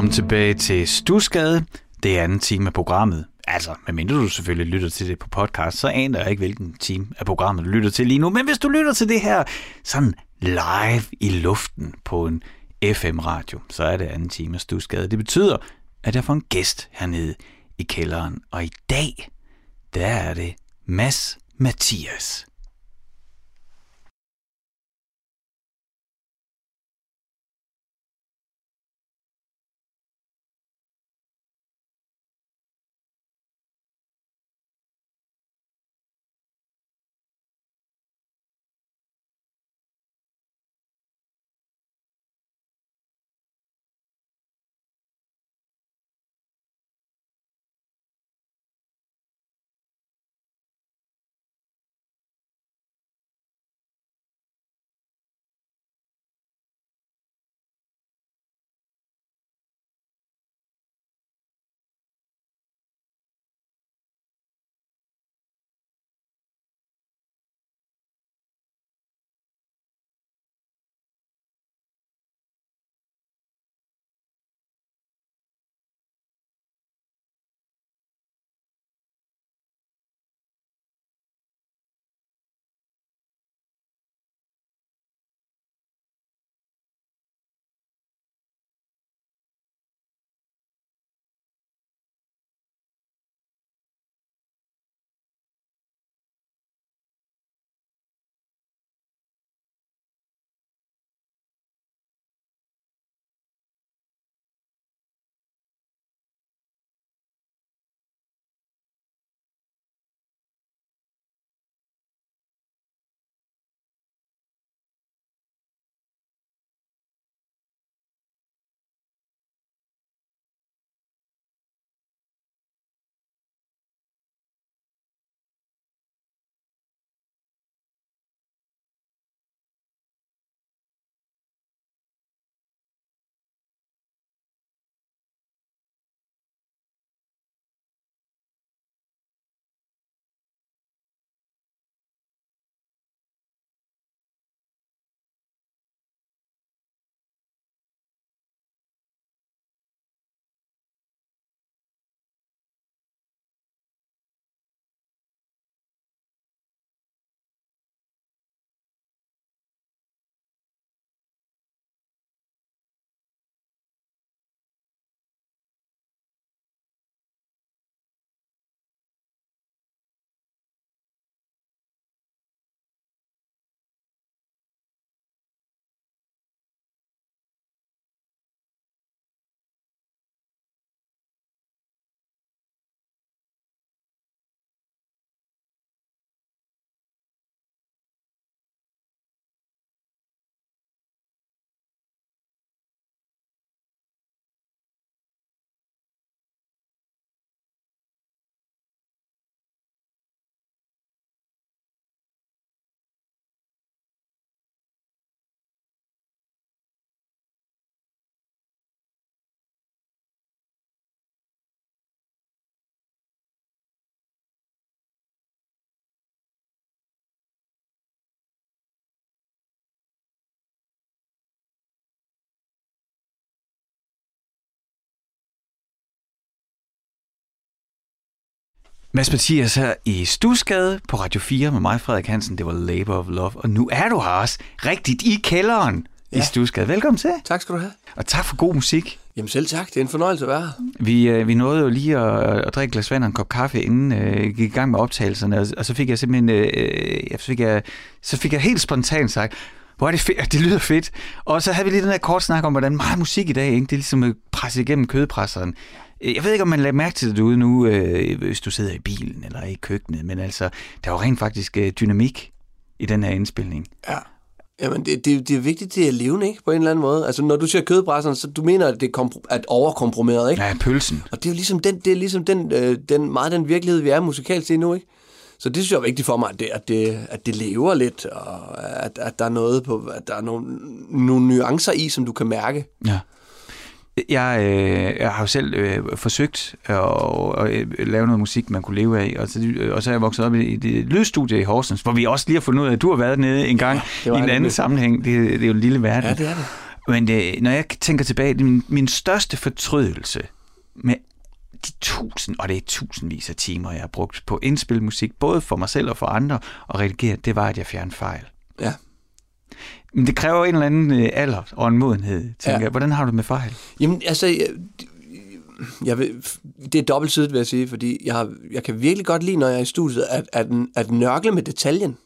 Velkommen tilbage til Stusgade. Det er anden time af programmet. Altså, medmindre du selvfølgelig lytter til det på podcast, så aner jeg ikke, hvilken time af programmet du lytter til lige nu. Men hvis du lytter til det her sådan live i luften på en FM-radio, så er det anden time af Stusgade. Det betyder, at jeg får en gæst hernede i kælderen. Og i dag, der er det Mads Mathias. Mads Mathias her i Stusgade på Radio 4 med mig, Frederik Hansen. Det var Labor of Love. Og nu er du her også rigtigt i kælderen ja. i Stusgade. Velkommen til. Tak skal du have. Og tak for god musik. Jamen selv tak. Det er en fornøjelse at være her. Vi, øh, vi nåede jo lige at, at drikke glas vand og en kop kaffe, inden øh, gik i gang med optagelserne. Og, og så fik jeg simpelthen... Øh, jeg fik jeg, så fik jeg helt spontant sagt, hvor er det fedt, det lyder fedt. Og så havde vi lige den her kort snak om, hvordan meget musik i dag, ikke? det er ligesom at presse igennem kødpresseren. Jeg ved ikke, om man lader mærke til det derude nu, øh, hvis du sidder i bilen eller i køkkenet, men altså, der er jo rent faktisk øh, dynamik i den her indspilning. Ja. Jamen, det, det, det er vigtigt, det er levende, ikke? På en eller anden måde. Altså, når du siger kødbræsseren, så du mener, at det er at overkomprimeret, ikke? Ja, pølsen. Og det er jo ligesom den, det er ligesom den, øh, den, meget den virkelighed, vi er musikalt til nu, ikke? Så det synes jeg er vigtigt for mig, at det, at det, at det lever lidt, og at, at der er noget på, at der er nogle, nogle nuancer i, som du kan mærke. Ja. Jeg, øh, jeg har jo selv øh, forsøgt at, at, at lave noget musik, man kunne leve af, og så, og så er jeg vokset op i, det lydstudie i Horsens, hvor vi også lige har fundet ud af, at du har været nede en gang ja, i en anden det. sammenhæng. Det, det er jo en lille verden. Ja, det er det. Men øh, når jeg tænker tilbage, min, min største fortrydelse med de tusind, og det er tusindvis af timer, jeg har brugt på at indspille musik, både for mig selv og for andre, og redigere, det var, at jeg fjernede fejl. Ja. Men det kræver en eller anden øh, alder og en modenhed, tænker Ja. jeg. Hvordan har du det med fejl? Jamen, altså, jeg, jeg vil, det er dobbeltsidigt, vil jeg sige, fordi jeg, har, jeg kan virkelig godt lide, når jeg er i studiet, at, at, at nørkle med detaljen.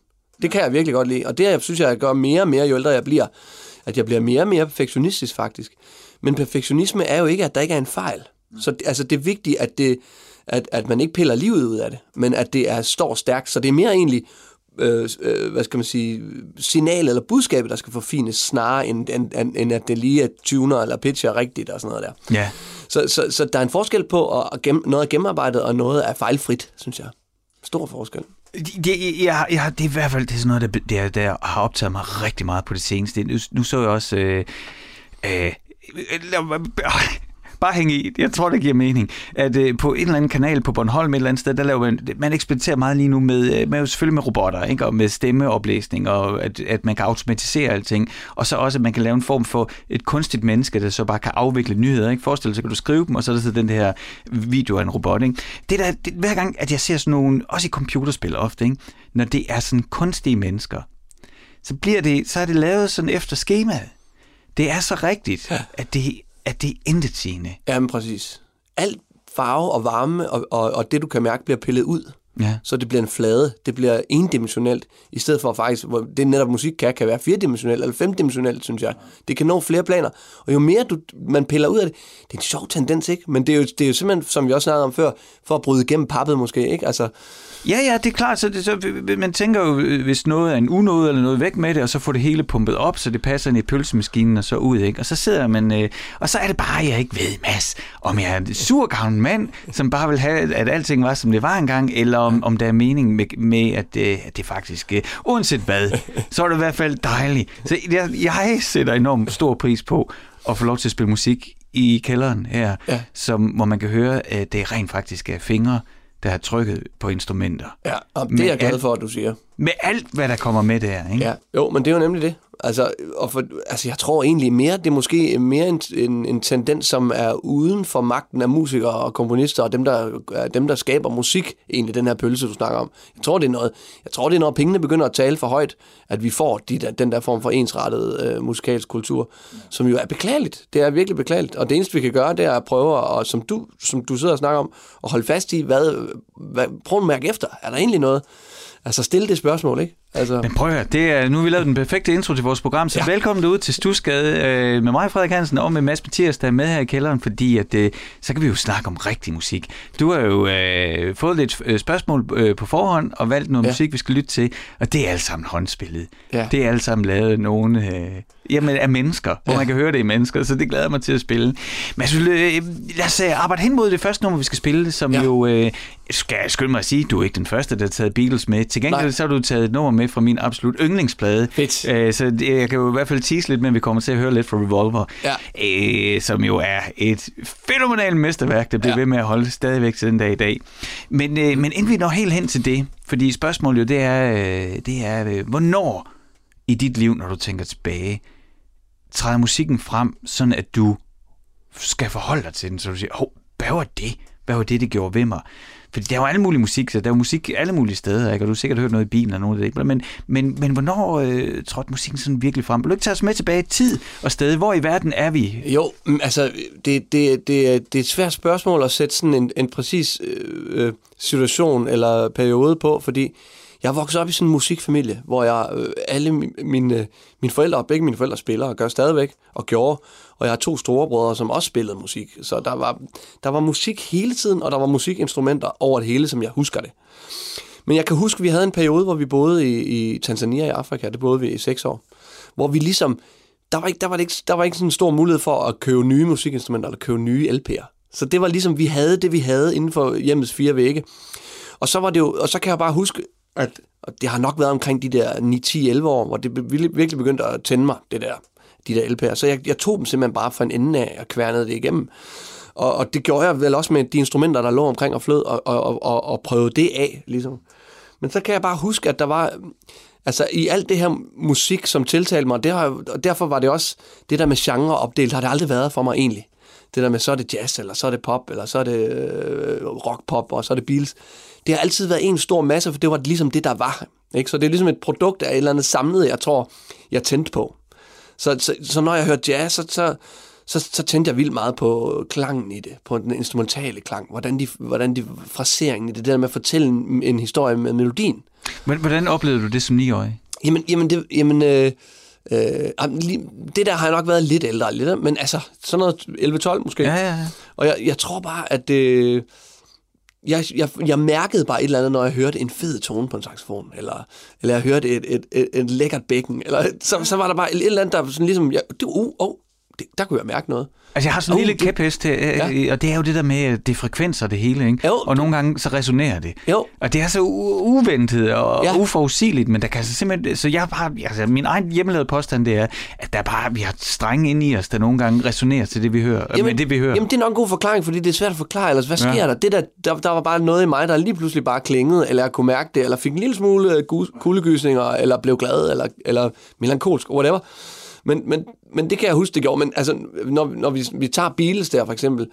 Det kan jeg virkelig godt lide, og det jeg synes jeg, jeg gør mere og mere, jo ældre jeg bliver, at jeg bliver mere og mere perfektionistisk faktisk. Men perfektionisme er jo ikke, at der ikke er en fejl. Så altså, det er vigtigt, at, det, at, at man ikke piller livet ud af det, men at det er, står stærkt. Så det er mere egentlig, øh, øh, hvad skal man sige, signal eller budskabet, der skal forfines, snarere end, end, end, end at det lige er tuner eller pitcher rigtigt og sådan noget der. Ja. Så, så, så der er en forskel på, at gem, noget er gennemarbejdet, og noget er fejlfrit, synes jeg. Stor forskel. Det, jeg, jeg, det er i hvert fald det er sådan noget, der, der, der har optaget mig rigtig meget på det seneste. Nu, nu så jeg også... Øh, øh, bare hænge i, jeg tror, det giver mening, at øh, på en eller anden kanal på Bornholm et eller andet sted, der laver man, man eksperimenterer meget lige nu med, øh, med selvfølgelig med robotter, ikke? og med stemmeoplæsning, og at, at man kan automatisere alting, og så også, at man kan lave en form for et kunstigt menneske, der så bare kan afvikle nyheder. Ikke? Forestil dig, så kan du skrive dem, og så er der så den her video af en robot. Ikke? Det der, det, hver gang, at jeg ser sådan nogle, også i computerspil ofte, ikke? når det er sådan kunstige mennesker, så, bliver det, så er det lavet sådan efter skemaet. Det er så rigtigt, at det, at det er intetsigende. Jamen præcis. Alt farve og varme og, og, og det, du kan mærke, bliver pillet ud. Ja. Så det bliver en flade. Det bliver endimensionelt, i stedet for faktisk, hvor det netop musik kan, kan være firedimensionelt eller femdimensionelt, synes jeg. Det kan nå flere planer. Og jo mere du, man piller ud af det, det er en sjov tendens, ikke? Men det er, jo, det er jo simpelthen, som vi også snakkede om før, for at bryde igennem pappet måske, ikke? Altså, Ja, ja, det er klart. Så det, så, man tænker jo, hvis noget er en unåde eller noget væk med det, og så får det hele pumpet op, så det passer ind i pølsemaskinen og så ud. Ikke? Og så sidder man, øh, og så er det bare, jeg ikke ved, Mads, om jeg er en sur gammel mand, som bare vil have, at alting var, som det var engang, eller om, om der er mening med, med at, øh, at det faktisk, øh, uanset hvad, så er det i hvert fald dejligt. Så jeg, jeg sætter enormt stor pris på at få lov til at spille musik i kælderen her, Ja. som, hvor man kan høre, at det rent faktisk er fingre, der har trykket på instrumenter. ja, og det er jeg glad for, at du siger. Med alt, hvad der kommer med der, ikke? Ja, jo, men det er jo nemlig det. Altså, og for, altså jeg tror egentlig mere, det er måske mere en, en, en tendens, som er uden for magten af musikere og komponister, og dem der, øh, dem, der skaber musik, egentlig den her pølse, du snakker om. Jeg tror, det er noget, jeg tror, det er når pengene begynder at tale for højt, at vi får de der, den der form for ensrettet øh, musikalsk kultur, som jo er beklageligt. Det er virkelig beklageligt. Og det eneste, vi kan gøre, det er at prøve, og som du, som du sidder og snakker om, at holde fast i, hvad, hvad, prøv at mærke efter. Er der egentlig noget? Altså, stille det spørgsmål, ikke? Altså, Men prøv at høre, det er, nu har vi lavet den perfekte intro til vores program, så ja. Velkommen derud til Stusgade øh, med mig, Frederik Hansen, og med Mads Mathias, der er med her i kælderen, fordi at, øh, så kan vi jo snakke om rigtig musik. Du har jo øh, fået lidt øh, spørgsmål øh, på forhånd og valgt noget ja. Musik, vi skal lytte til, og det er alt sammen håndspillet. Ja. Det er alt sammen lavet af nogen øh, jamen, af mennesker, hvor Ja. man kan høre det i mennesker, så det glæder jeg mig til at spille. Men altså, øh, lad os arbejde hen mod det første nummer, vi skal spille, som ja. Jo, øh, skal jeg skynde mig at sige, du er ikke den første, der har taget Beatles med. Til gengæld Nej. så har du taget et nummer med fra min absolut yndlingsplade. Fedt. Øh, så jeg kan jo i hvert fald tease lidt, men vi kommer til at høre lidt fra Revolver, Ja. øh, som jo er et fænomenalt mesterværk, der bliver. Ja. ved med at holde stadigvæk til den dag i dag. Men, øh, men inden vi når helt hen til det, fordi spørgsmålet jo, det er, øh, det er øh, hvornår i dit liv, når du tænker tilbage, træder musikken frem, sådan at du skal forholde dig til den, så du siger, hov, hvad var det? Hvad var det, det gjorde ved mig? Fordi der er jo alle mulige musik, så der er jo musik alle mulige steder, ikke? og du har sikkert hørt noget i bilen og noget af det, ikke? Men, men, men hvornår øh, trådte musikken sådan virkelig frem? Vil du ikke tage os med tilbage i tid og sted? Hvor i verden er vi? Jo, mm, altså, det, det, det, er- det er et svært spørgsmål at sætte sådan en, en præcis øh, øh, situation eller periode på, fordi jeg er vokset op i sådan en musikfamilie, hvor jeg øh, alle mine, øh, mine forældre, begge mine forældre spiller og gør stadigvæk, og gjorde, og jeg har to storebrødre, som også spillede musik. Så der var, der var musik hele tiden, og der var musikinstrumenter over det hele, som jeg husker det. Men jeg kan huske, at vi havde en periode, hvor vi boede i, i Tanzania i Afrika, det boede vi i seks år, hvor vi ligesom, der var, ikke, der, var ikke, der var ikke sådan en stor mulighed for at købe nye musikinstrumenter eller købe nye LP'er. Så det var ligesom, vi havde det, vi havde inden for hjemmets fire vægge. Og så, var det jo, og så kan jeg bare huske, at og det har nok været omkring de der 9-10-11 år, hvor det virkelig, virkelig begyndte at tænde mig, det der, de der LP'er. Så jeg, jeg tog dem simpelthen bare fra en ende af og kværnede det igennem. Og, og det gjorde jeg vel også med de instrumenter, der lå omkring og flød, og, og, og, og prøvede det af, ligesom. Men så kan jeg bare huske, at der var... Altså i alt det her musik, som tiltalte mig, det har, og derfor var det også det der med genre opdelt, har det aldrig været for mig egentlig. Det der med, så er det jazz, eller så er det pop, eller så er det øh, rock-pop, og så er det Beatles. Det har altid været en stor masse, for det var ligesom det, der var. Ikke? Så det er ligesom et produkt af et eller andet samlet, jeg tror, jeg tændte på. Så, så, så når jeg hørte jazz, så, så, så, så tændte jeg vildt meget på klangen i det, på den instrumentale klang, hvordan de, hvordan de fraseringen i det, det der med at fortælle en, en historie med melodien. Men hvordan oplevede du det som 9-årig? Jamen, jamen, det, jamen øh, øh, det der har jeg nok været lidt ældre, lidt, men altså, sådan noget 11-12 måske. Ja, ja, ja. Og jeg, jeg tror bare, at øh, jeg, jeg, jeg mærkede bare et eller andet, når jeg hørte en fed tone på en saxofon, eller, eller jeg hørte et, et, et, et lækkert bækken, eller så, så var der bare et eller andet, der sådan ligesom, jeg, det, uh, oh, oh det, der kunne jeg mærke noget. Altså, jeg har sådan en Oh, lille kæphest til, ja. Ja. og det er jo det der med, at det er frekvenser det hele, ikke? Jo, og nogle gange så resonerer det. Jo. Og det er så uventet og ja. Ja. uforudsigeligt, men der kan altså simpelthen... Så jeg har... Altså, min egen hjemmelavede påstand, det er, at der er bare, vi har strenge inde i os, der nogle gange resonerer til det, vi hører. Jamen, med det, vi hører. Jamen, det er nok en god forklaring, fordi det er svært at forklare, ellers hvad Ja. sker der? Det der, der? Der var bare noget i mig, der lige pludselig bare klingede, eller jeg kunne mærke det, eller fik en lille smule øh, kuldegysninger, eller blev glad, eller, eller melankolsk, whatever. Men, men, men det kan jeg huske, det gjorde. Men altså, når, når vi, vi tager Beatles der for eksempel,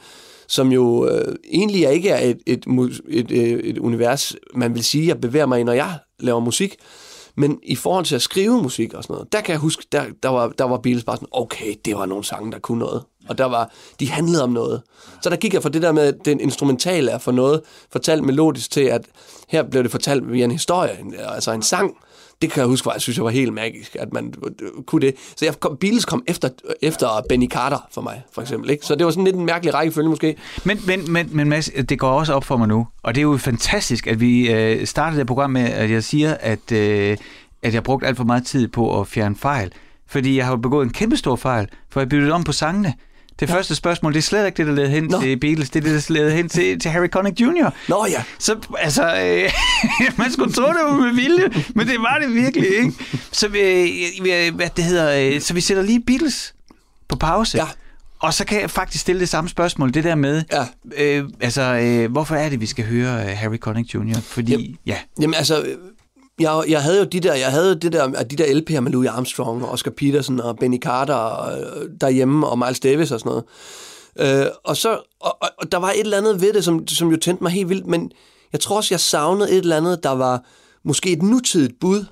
som jo øh, egentlig ikke er et, et, et, et, et univers, man vil sige, jeg bevæger mig i, når jeg laver musik. Men i forhold til at skrive musik og sådan noget, der kan jeg huske, der, der, var, der var Beatles bare sådan, okay, det var nogle sange, der kunne noget. Og der var, de handlede om noget. Så der gik jeg fra det der med, at den instrumentale er for noget fortalt melodisk til, at her blev det fortalt via en historie, altså en sang. Det kan jeg huske, jeg synes, jeg var helt magisk, at man kunne det. Så jeg kom, Beatles kom efter, efter Benny Carter for mig, for eksempel. Ikke? Så det var sådan lidt en mærkelig rækkefølge måske. Men, men, men, men Mads, det går også op for mig nu, og det er jo fantastisk, at vi øh, startede det program med, at jeg siger, at, øh, at jeg brugte alt for meget tid på at fjerne fejl. Fordi jeg har jo begået en kæmpe stor fejl, for jeg byttede om på sangene. Det ja. første spørgsmål, det er slet ikke det, der ledte hen Nå. til Beatles, det er det, der ledte hen til, til Harry Connick Jr. Nå ja, Så altså, øh, man skulle tro, det var med vilje, men det var det virkelig ikke. Så vi, øh, hvad det hedder, øh, så vi sætter lige Beatles på pause. Ja. Og så kan jeg faktisk stille det samme spørgsmål, det der med, Ja. øh, altså, øh, hvorfor er det, vi skal høre øh, Harry Connick Jr.? Fordi, Jamen. ja, Jamen altså, jeg, jeg havde jo de der, jeg havde det der, de der LP'er med Louis Armstrong og Oscar Peterson og Benny Carter og, derhjemme og Miles Davis og sådan noget. Øh, og så, og, og, og, der var et eller andet ved det, som, som jo tændte mig helt vildt, men jeg tror også, jeg savnede et eller andet, der var måske et nutidigt bud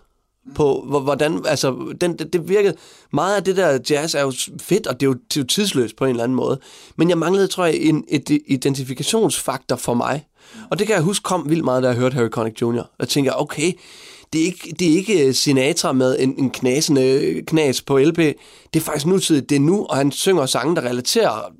på, hvordan, altså, den, det, det virkede, meget af det der jazz er jo fedt, og det er jo, det er jo tidsløst på en eller anden måde, men jeg manglede, tror jeg, en et identifikationsfaktor for mig, og det kan jeg huske kom vildt meget, da jeg hørte Harry Connick Jr., og tænker, okay, det er ikke, det er ikke Sinatra med en, en knasende knas på LP, det er faktisk nutidigt, det er nu, og han synger sange, der relaterer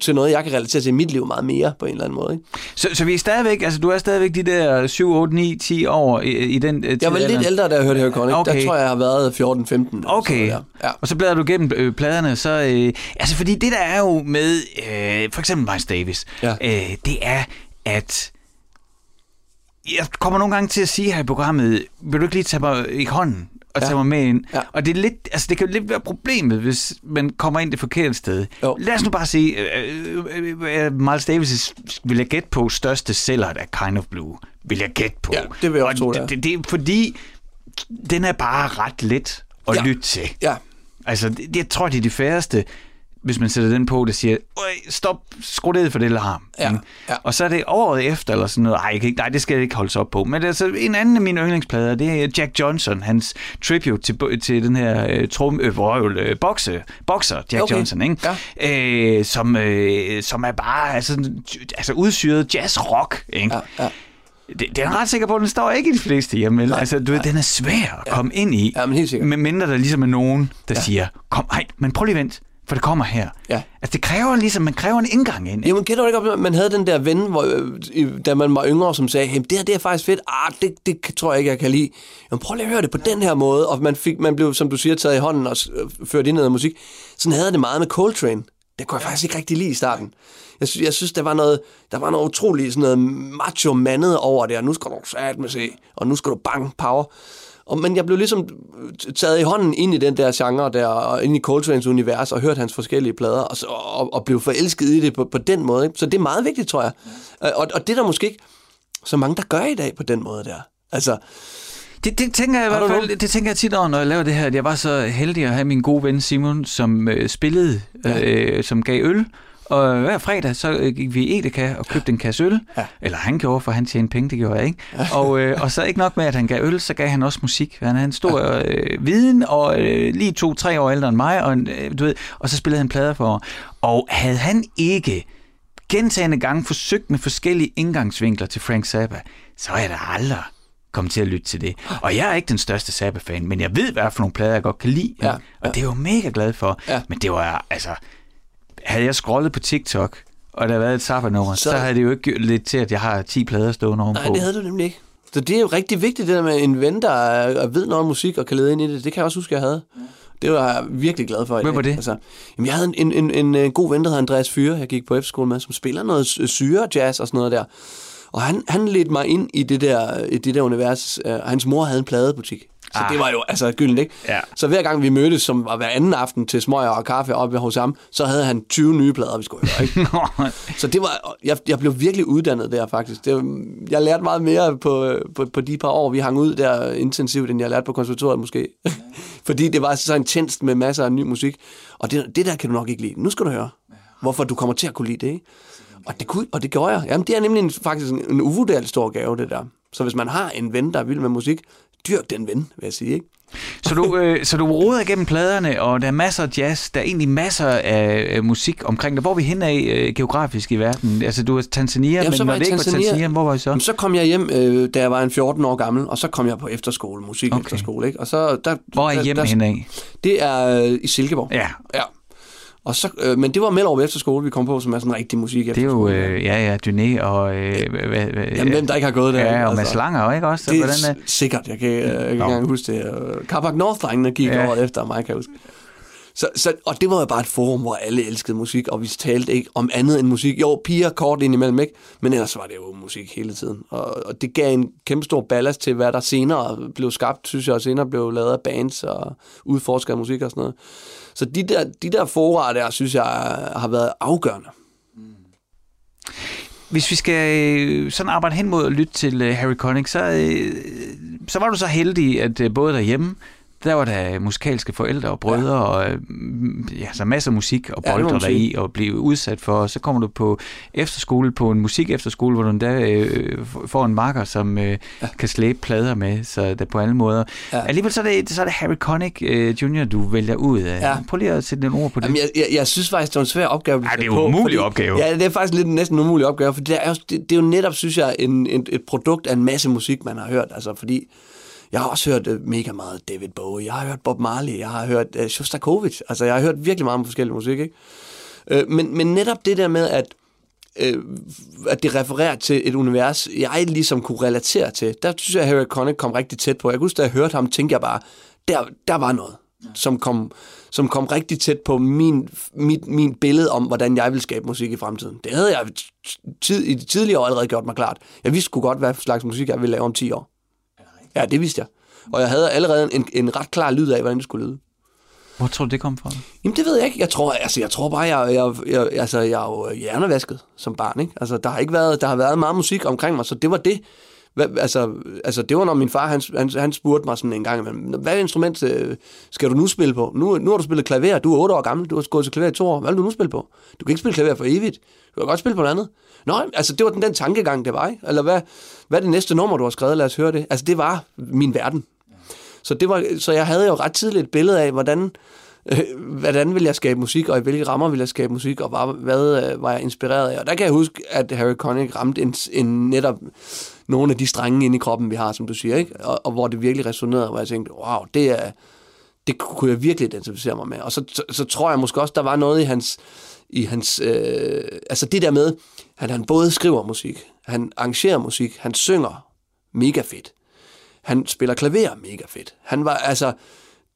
til noget, jeg kan relatere til i mit liv meget mere, på en eller anden måde. Ikke? så, så vi er stadigvæk, altså du er stadigvæk de der 7, 8, 9, 10 år i, i den øh, Jeg var lidt ældre, da jeg hørte Harry Connick. Okay. Der tror jeg, jeg har været 14-15. Okay, Så, ja. og så bladrer du gennem øh, pladerne, så... Øh, altså, fordi det der er jo med, øh, for eksempel Miles Davis, Ja. øh, det er, at... Jeg kommer nogle gange til at sige her i programmet, vil du ikke lige tage mig i hånden og Ja. tage mig med ind? Ja. Og det, er lidt, altså, det kan jo lidt være problemet, hvis man kommer ind det forkerte sted. Jo. Lad os nu bare sige, øh, øh, øh, Miles Davis' vil jeg gætte på største sælger af Kind of Blue, vil jeg gætte på. Ja, det vil jeg Og også tro, det det, det, er fordi, den er bare ret let at Ja. lytte til. Ja, Altså, det, det, jeg tror, det er de færreste, hvis man sætter den på, der siger, stop, skru ned for det larm. Ja, ja. Og så er det året efter, eller sådan noget, ej, jeg kan ikke, nej, det skal jeg ikke holde sig op på. Men altså, en anden af mine yndlingsplader, det er Jack Johnson, hans tribute til, til den her uh, trum, øh, vrøvl, øh, bokse, bokser, Jack Okay, Johnson, ikke? Øh, som, øh, som er bare altså, altså udsyret jazz-rock, ikke? ja, ja. Det, det er jeg ret sikker på, at den står ikke i de fleste hjemme. Altså, du ved, den er svær at komme ind i. Ja, men helt sikkert. Med mindre der ligesom er nogen, der ja. siger, kom, ej, men prøv lige vent, for det kommer her. Ja. Altså, det kræver ligesom, man kræver en indgang ind. ikke? Jamen, kender du ikke, om man havde den der ven, hvor, øh, da man var yngre, som sagde, hey, det her det er faktisk fedt, ah, det, det tror jeg ikke, jeg kan lide. Jamen, prøv lige at høre det på den her måde, og man, fik, man blev, som du siger, taget i hånden og øh, ført ind noget musik. Sådan havde jeg det meget med Coltrane. Det kunne jeg faktisk ikke rigtig lide i starten. Jeg, synes, jeg synes, der var noget, der var noget utroligt sådan noget macho mandet over det, og nu skal du sat med se, og nu skal du bang power. Og, men jeg blev ligesom øh, taget i hånden ind i den der genre der, og ind i Coltrane's univers, og hørt hans forskellige plader, og, og, og blev forelsket i det på, på den måde. Ikke? Så det er meget vigtigt, tror jeg. Øh, Og, og det er der måske ikke så mange, der gør i dag på den måde der. Altså, Det, det, tænker jeg i hvert fald, det tænker jeg tit over, når jeg laver det her. at Jeg var så heldig at have min gode ven Simon, som øh, spillede, øh, som gav øl. Og hver fredag, så øh, gik vi i Edeka og købte en kasse øl. Ja. Eller han gjorde, for han tjente penge, det gjorde jeg ikke. Og, øh, og så ikke nok med, at han gav øl, så gav han også musik. Han havde en stor øh, viden, og øh, lige to-tre år ældre end mig, og, øh, du ved, og så spillede han plader for. Og havde han ikke gentagende gange forsøgt med forskellige indgangsvinkler til Frank Zappa, så er da aldrig kommet til at lytte til det. Og jeg er ikke den største Zappa-fan, men jeg ved, hvad for nogle plader, jeg godt kan lide. Ja, og det er jeg jo mega glad for. Ja. Men det var altså... Havde jeg scrollet på TikTok, og der havde været et Zappa-nummer, så... Så- havde det jo ikke lidt til, at jeg har 10 plader stående ovenpå. nej, det havde du nemlig ikke. Så det er jo rigtig vigtigt, det der med en ven, der er- ved noget om musik og kan lede ind i det. Det kan jeg også huske, jeg havde. Det var jeg virkelig glad for. Hvem var det? Altså, jamen, jeg havde en, en, en, en, en god ven, der hedder Andreas Fyre, jeg gik på efterskole med, som spiller noget sy- syre jazz og sådan noget der. Og han, han ledte mig ind i det der, i det der univers. Øh, og hans mor havde en pladebutik. Så Ah. det var jo altså gyldent, ikke? Ja. Så hver gang vi mødtes, som var hver anden aften til smøger og kaffe oppe hos ham, så havde han 20 nye plader, vi skulle høre, ikke? Så det var, jeg, jeg blev virkelig uddannet der faktisk. Det, jeg lærte meget mere på, på, på de par år, vi hang ud der intensivt, end jeg lærte på konservatoriet måske. Fordi det var så intenst med masser af ny musik. Og det, det der kan du nok ikke lide. Nu skal du høre, hvorfor du kommer til at kunne lide det, ikke? Og det, kunne, og det gjorde jeg. Jamen, det er nemlig en, faktisk en, en uvurderlig stor gave, det der. Så hvis man har en ven, der er vild med musik, dyrk den ven, vil jeg sige, ikke? Så du, øh, så du roder igennem pladerne, og der er masser af jazz, der er egentlig masser af øh, musik omkring dig. Hvor er vi hen af øh, geografisk i verden? Altså, du er Tanzania, Jamen, men når det ikke var Tanzania. Hvor var I så? Jamen, så kom jeg hjem, øh, da jeg var en 14 år gammel, og så kom jeg på efterskole, musik Okay. efterskole, ikke? Og så, der, Hvor er hjemme hen af? Det er øh, i Silkeborg. Ja, Ja. Og så, øh, men det var Mellerup Efterskole, vi kom på, som er sådan rigtig musik det er jo, øh, ja, ja, Dyné og... Øh, hvad, hvad, Jamen, hvem der ikke har gået der? Ja, og Mads Langer, ikke også? Det er Hvordan er... sikkert, jeg kan, jeg kan ikke engang huske det. Carpark North-drengene gik ja. året efter mig, kan jeg huske. Så, så, og det var jo bare et forum, hvor alle elskede musik, og vi talte ikke om andet end musik. Jo, piger kort indimellem, ikke? Men ellers var det jo musik hele tiden. Og, og det gav en kæmpe stor ballast til, hvad der senere blev skabt, synes jeg, og senere blev lavet af bands og udforsket af musik og sådan noget. Så de der, de der fora der, synes jeg, har været afgørende. Mm. Hvis vi skal øh, sådan arbejde hen mod at lytte til øh, Harry Connick, så, øh, så var du så heldig, at både derhjemme, der var der musikalske forældre og brødre, ja. og øh, ja, så masser af musik og Ja, boldre man dig i og blive udsat for. Så kommer du på efterskole, på en musik efterskole, hvor du endda øh, får en marker, som øh, ja. kan slæbe plader med, så det på alle måder. Ja. Ja. Alligevel så er, det, så er det Harry Connick øh, Jr., du vælger ud af. Ja. Prøv lige at sætte lidt ord på det. Jamen, jeg, jeg, jeg synes faktisk, det var en svær opgave. skal det er en umulig opgave. Ja, det er faktisk lidt næsten en umulig opgave, for det er, jo, det, det er jo netop, synes jeg, en, en, et produkt af en masse musik, man har hørt. Altså, fordi jeg har også hørt uh, mega meget David Bowie, jeg har hørt Bob Marley, jeg har hørt uh, Shostakovich. Altså, jeg har hørt virkelig meget om forskellig musik, ikke? Uh, men, men netop det der med, at øh, at det refererer til et univers, jeg ligesom kunne relatere til. Der synes jeg, at Harry Connick kom rigtig tæt på. Jeg kan huske, da jeg hørte ham, tænkte jeg bare, der, der var noget, som kom, som kom rigtig tæt på min, mit, min billede om, hvordan jeg vil skabe musik i fremtiden. Det havde jeg tid, i de tidligere år allerede gjort mig klart. Jeg vidste sgu godt, hvad slags musik jeg ville lave om 10 år. Ja, det vidste jeg. Og jeg havde allerede en, en ret klar lyd af, hvordan det skulle lyde. Hvor tror du, det kom fra? Jamen, det ved jeg ikke. Jeg tror, altså, jeg tror bare, jeg, jeg, jeg, altså, jeg er jo hjernevasket som barn. Ikke? Altså, der, har ikke været, der har været meget musik omkring mig, så det var det. Hvad, altså, altså, det var, når min far han, han, han spurgte mig sådan en gang, hvad instrument øh, skal du nu spille på? Nu, nu har du spillet klaver, du er 8 år gammel, du har gået til klaver i to år. Hvad vil du nu spille på? Du kan ikke spille klaver for evigt. Du kan godt spille på noget andet. Nå, altså, det var den, den tankegang, det var. Ikke? Eller hvad, hvad er det næste nummer, du har skrevet? Lad os høre det. Altså, det var min verden. Så, det var, så jeg havde jo ret tidligt et billede af, hvordan, Øh, hvordan vil jeg skabe musik, og i hvilke rammer vil jeg skabe musik, og hvad, hvad øh, var jeg inspireret af. Og der kan jeg huske, at Harry Connick ramte en, en netop nogle af de strenge inde i kroppen, vi har, som du siger, ikke? Og, og hvor det virkelig resonerede, hvor jeg tænkte, wow, det er det kunne jeg virkelig identificere mig med. Og så, så, så tror jeg måske også, der var noget i hans, i hans øh, altså det der med, at han både skriver musik, han arrangerer musik, han synger mega fedt. Han spiller klaver mega fedt. Han var, altså,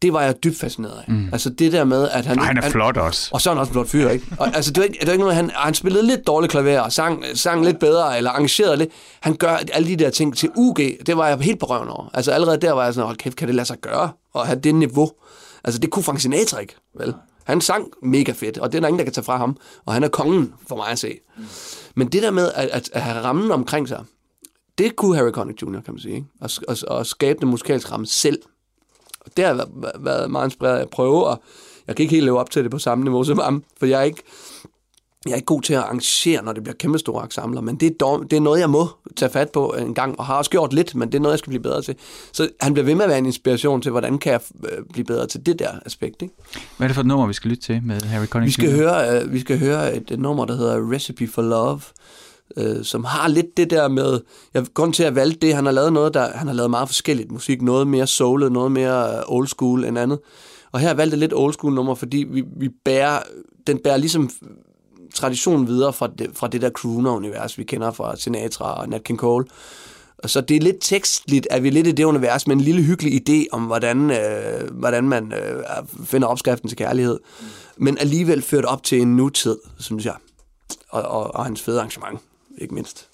det var jeg dybt fascineret af. Mm. Altså det der med, at han... Og han er flot også. Og så er han også en flot fyr, ikke? Og, altså, det var ikke, det var ikke noget, han, han spillede lidt dårligt klaver, og sang, sang lidt bedre, eller arrangerede lidt. Han gør alle de der ting til UG, det var jeg helt på røven over. Altså allerede der var jeg sådan, hold kæft, kan det lade sig gøre? Og have det niveau. Altså det kunne Frank Sinatra ikke, vel? Han sang mega fedt, og det er der ingen, der kan tage fra ham. Og han er kongen, for mig at se. Men det der med at, at, at have rammen omkring sig, det kunne Harry Connick Jr., kan man sige, ikke? At, at, at skabe den musikalske ramme selv. Og det har været, meget inspireret af at prøve, og jeg kan ikke helt leve op til det på samme niveau som ham, for jeg er ikke, jeg er ikke god til at arrangere, når det bliver kæmpe store ensembler, men det er, dog, det er noget, jeg må tage fat på en gang, og har også gjort lidt, men det er noget, jeg skal blive bedre til. Så han bliver ved med at være en inspiration til, hvordan kan jeg øh, blive bedre til det der aspekt. Ikke? Hvad er det for et nummer, vi skal lytte til med Harry Connick Vi skal, høre, uh, vi skal høre et nummer, der hedder Recipe for Love, øh, som har lidt det der med... Jeg grund til at valgte det, han har lavet noget, der han har lavet meget forskelligt musik, noget mere soulet, noget mere øh, old school end andet. Og her valgte jeg lidt old school nummer, fordi vi, vi bærer, den bærer ligesom traditionen videre fra det, fra det der crooner-univers, vi kender fra Sinatra og Nat King Cole. Og så det er lidt tekstligt, at vi er lidt i det univers, med en lille hyggelig idé om, hvordan, øh, hvordan man øh, finder opskriften til kærlighed. Men alligevel ført op til en nutid, synes jeg. Og, og, og hans fede arrangement, ikke mindst,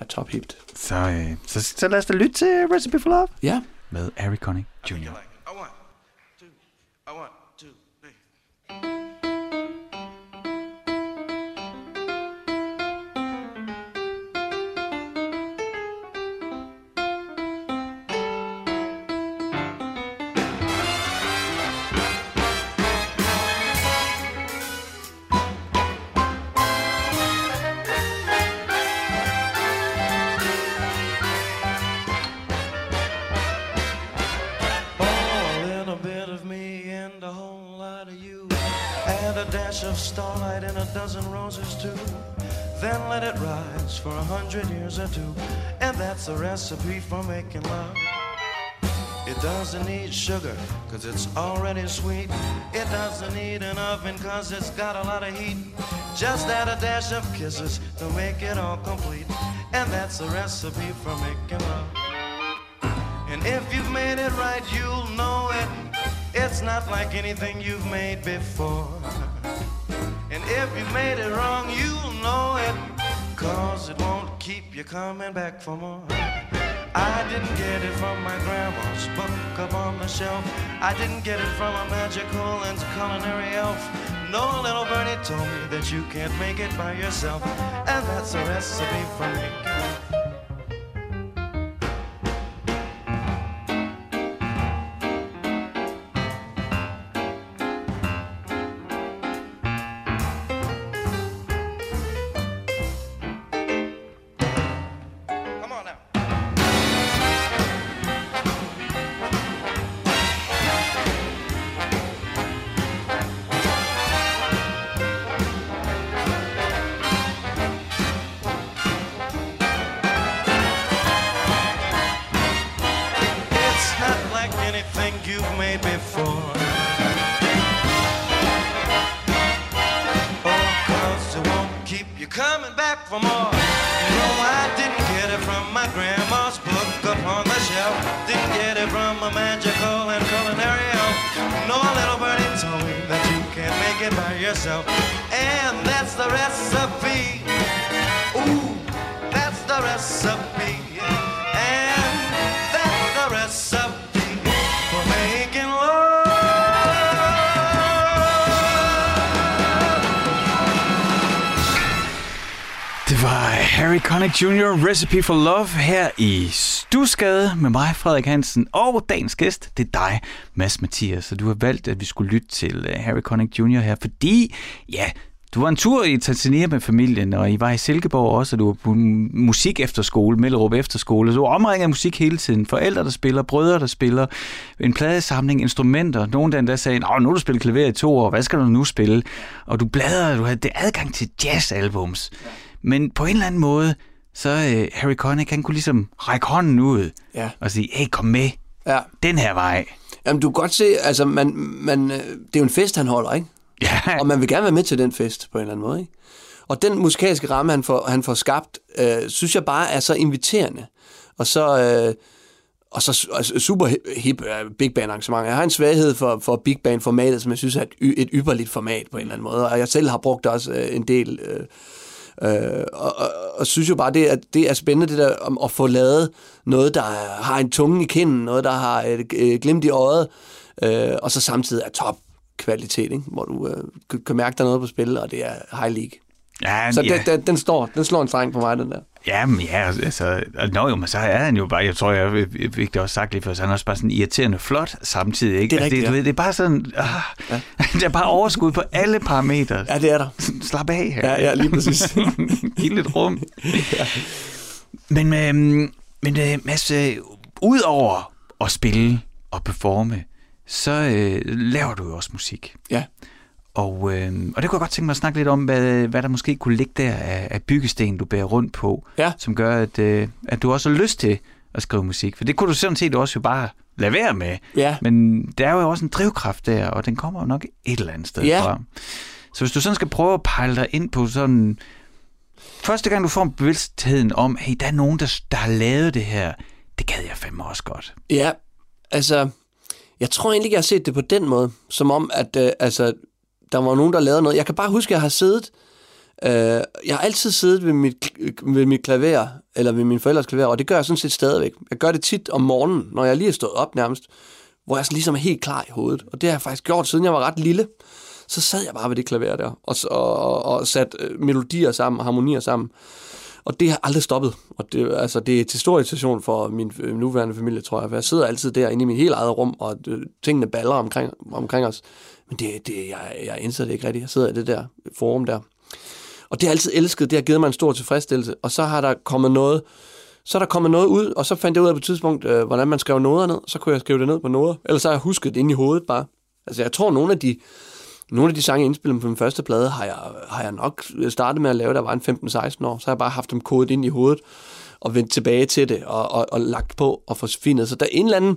er top hipt. Så, øh, så, så lad os da lytte til Recipe for Love Ja. med Harry Connick Jr. That's a recipe for making love. It doesn't need sugar, cause it's already sweet. It doesn't need an oven, cause it's got a lot of heat. Just add a dash of kisses to make it all complete. And that's a recipe for making love. And if you've made it right, you'll know it. It's not like anything you've made before. And if you've made it wrong, you'll know it. Cause it won't keep you coming back for more. I didn't get it from my grandma's book up on the shelf. I didn't get it from a magical and culinary elf. No little birdie told me that you can't make it by yourself. And that's a recipe for making Recipe for Love her i Stusgade med mig, Frederik Hansen, og dagens gæst, det er dig, Mads Mathias. Så du har valgt, at vi skulle lytte til øh, Harry Connick Jr. her, fordi, ja, du var en tur i Tanzania med familien, og I var i Silkeborg også, og du var på musik efterskole, Mellerup efterskole. Så du var omringet af musik hele tiden. Forældre, der spiller, brødre, der spiller, en pladesamling, instrumenter. Nogen der endda sagde, Nå, nu har du spillet klaver i to år, hvad skal du nu spille? Og du bladrede, du havde det adgang til jazzalbums. Men på en eller anden måde, så øh, Harry Connick, han kunne ligesom række hånden ud Ja. og sige, hey, kom med, Ja. den her vej. Jamen, du kan godt se, altså, man, man, øh, det er jo en fest, han holder, ikke? Ja, Og man vil gerne være med til den fest på en eller anden måde. Ikke? Og den musikalske ramme, han får, han får skabt, øh, synes jeg bare er så inviterende. Og så, øh, og så altså, super hi- hip øh, big band arrangement. Jeg har en svaghed for, for big band formatet, som jeg synes er et, et ypperligt format på en eller anden måde. Og jeg selv har brugt det også øh, en del. Øh, øh, og, og, og synes jo bare, det er, det er spændende det der om at få lavet noget, der har en tunge i kinden, noget, der har et glimt i øjet, øh, og så samtidig er top kvalitet, ikke? hvor du øh, kan- kan mærke, der er noget på spil, og det er high league. Ja, Så ja. den, den, den, står, den slår en streng på mig, den der. Ja, men ja, altså, nå jo, men så er han jo bare, jeg tror, jeg, fik det også sagt lige før, så han er også bare sådan irriterende flot samtidig, ikke? Det er altså, rigtigt, det, ja. det er bare sådan, ah, ja. det er bare overskud på alle parametre. Ja, det er der. Slap af her. Ja, ja lige præcis. Giv lidt rum. Men, øhm, men øh, Mads, øh, udover at spille og performe, så øh, laver du jo også musik. ja. Og, øh, og det kunne jeg godt tænke mig at snakke lidt om, hvad, hvad der måske kunne ligge der af, af byggesten, du bærer rundt på, Ja. som gør, at, øh, at du også har lyst til at skrive musik. For det kunne du sådan set også jo bare lade være med. Ja. Men der er jo også en drivkraft der, og den kommer jo nok et eller andet sted Ja. fra. Så hvis du sådan skal prøve at pejle dig ind på sådan... Første gang du får bevidstheden om, hey, der er nogen, der, der har lavet det her, det gad jeg fandme også godt. Ja, altså, jeg tror egentlig ikke, jeg har set det på den måde, som om, at øh, altså, der var nogen, der lavede noget. Jeg kan bare huske, at jeg har siddet, øh, jeg har altid siddet ved mit, ved mit klaver, eller ved min forældres klaver, og det gør jeg sådan set stadigvæk. Jeg gør det tit om morgenen, når jeg lige er stået op nærmest, hvor jeg sådan ligesom er helt klar i hovedet. Og det har jeg faktisk gjort, siden jeg var ret lille. Så sad jeg bare ved det klaver der, og, og, og, satte sat øh, melodier sammen, harmonier sammen. Og det har aldrig stoppet. Og det, altså, det er til stor irritation for min øh, nuværende familie, tror jeg. For jeg sidder altid der inde i mit helt eget rum, og øh, tingene baller omkring, omkring os. Men det, det, jeg, jeg indser det ikke rigtigt. Jeg sidder i det der forum der. Og det har jeg altid elsket. Det har givet mig en stor tilfredsstillelse. Og så har der kommet noget, så er der kommet noget ud, og så fandt jeg ud af på et tidspunkt, øh, hvordan man skrev noder ned. Så kunne jeg skrive det ned på noder. Eller så har jeg husket det inde i hovedet bare. Altså jeg tror, nogle af de, nogle af de sange, jeg indspillede på min første plade, har jeg, har jeg nok startet med at lave, der var en 15-16 år. Så har jeg bare haft dem kodet ind i hovedet, og vendt tilbage til det, og, og, og lagt på og forfinet. Så der er en eller anden,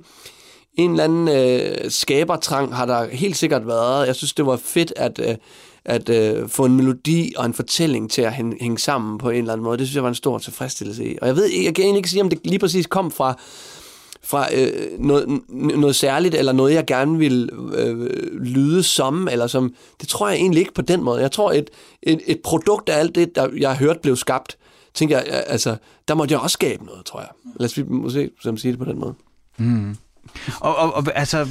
en eller anden øh, skabertrang har der helt sikkert været. Jeg synes, det var fedt at, øh, at øh, få en melodi og en fortælling til at hænge, hænge sammen på en eller anden måde. Det synes jeg var en stor tilfredsstillelse i. Og jeg ved ikke, jeg kan egentlig ikke sige, om det lige præcis kom fra, fra øh, noget, n- noget særligt, eller noget, jeg gerne vil øh, lyde som, eller som, det tror jeg egentlig ikke på den måde. Jeg tror, et, et, et produkt af alt det, der jeg har hørt blev skabt, tænker jeg, altså, der måtte jeg også skabe noget, tror jeg. Lad os vi måske som sige det på den måde. Mm. Og, og, og altså,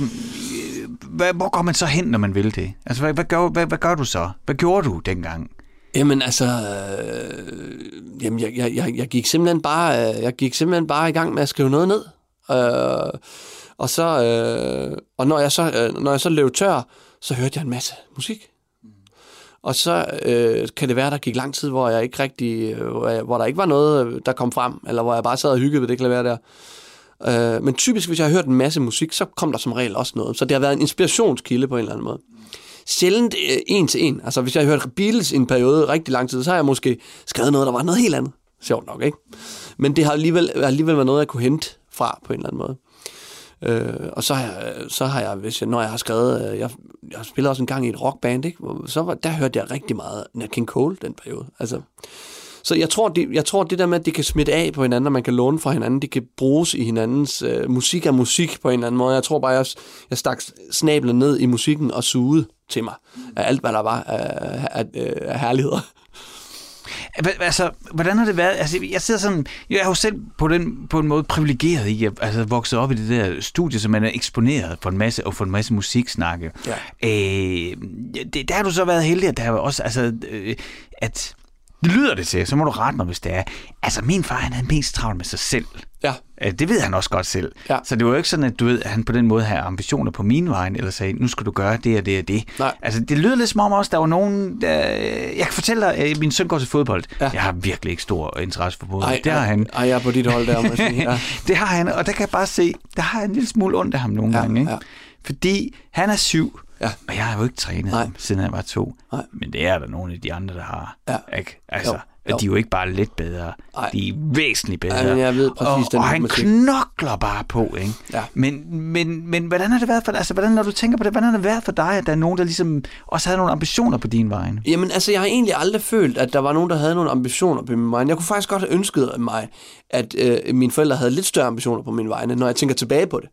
hvad, hvor går man så hen, når man vil det? Altså, hvad, hvad, gør, hvad, hvad gør du så? Hvad gjorde du dengang? Jamen altså, øh, jamen, jeg, jeg, jeg, jeg gik simpelthen bare, øh, jeg gik simpelthen bare i gang med at skrive noget ned. Øh, og så, øh, og når jeg så, øh, når jeg så løb tør, så hørte jeg en masse musik. Og så øh, kan det være, der gik lang tid, hvor jeg ikke rigtig, øh, hvor, jeg, hvor der ikke var noget, øh, der kom frem, eller hvor jeg bare sad og hyggede ved det klaver der. Øh, men typisk, hvis jeg har hørt en masse musik, så kom der som regel også noget. Så det har været en inspirationskilde på en eller anden måde. Sjældent øh, en til en. Altså, hvis jeg har hørt Beatles i en periode rigtig lang tid, så har jeg måske skrevet noget, der var noget helt andet. Sjovt nok, ikke? Men det har alligevel, alligevel været noget, jeg kunne hente fra på en eller anden måde. Øh, og så har, jeg, så har jeg, hvis jeg, når jeg har skrevet, øh, jeg, jeg spiller også en gang i et rockband, ikke? Så var, der hørte jeg rigtig meget Nat King Cole den periode. Altså, så jeg tror, det, jeg tror, det der med, at det kan smitte af på hinanden, og man kan låne fra hinanden, det kan bruges i hinandens øh, musik er musik på en eller anden måde. Jeg tror bare, jeg, jeg stak snablen ned i musikken og sugede til mig af alt, hvad der var af, af, af, herligheder. Altså, hvordan har det været? Altså, jeg sidder sådan, jeg er jo selv på, den, på en måde privilegeret i at altså, vokse op i det der studie, som man er eksponeret for en masse, og for en masse musiksnakke. Ja. Øh, det, der har du så været heldig, at der er også, altså, øh, at det lyder det til, så må du rette mig, hvis det er. Altså, min far, han havde mest travlt med sig selv. Ja, Øh, Det ved han også godt selv. Ja. Så det var jo ikke sådan, at du ved, at han på den måde havde ambitioner på min vej, eller sagde, nu skal du gøre det og det og det. Nej. Altså, det lyder lidt som om også, der var nogen... Der... Jeg kan fortælle dig, at min søn går til fodbold. Ja. Jeg har virkelig ikke stor interesse for fodbold. ej, det har ej, han. Ej, jeg er på dit hold der, må jeg sige. Ja. det har han, og der kan jeg bare se, der har jeg en lille smule ondt af ham nogle Ja, gange. Ikke? ja. Fordi han er syv, Ja. og jeg har jo ikke trænet Nej. siden han var to. Nej. Men det er der nogle af de andre, der har. Ja. Ikke? Altså, Jo, og jo. de er jo ikke bare lidt bedre, Nej. de er væsentligt bedre. Ja, jeg ved præcis og, den og han musik. knokler bare på, ikke? Ja. Men, men, men hvordan har det været for dig? Altså, hvordan, når du tænker på det, hvordan har det været for dig, at der er nogen, der ligesom også havde nogle ambitioner på din vej? Jamen, altså, jeg har egentlig aldrig følt, at der var nogen, der havde nogle ambitioner på min vegne. Jeg kunne faktisk godt have ønsket mig, at øh, mine forældre havde lidt større ambitioner på min vegne, når jeg tænker tilbage på det.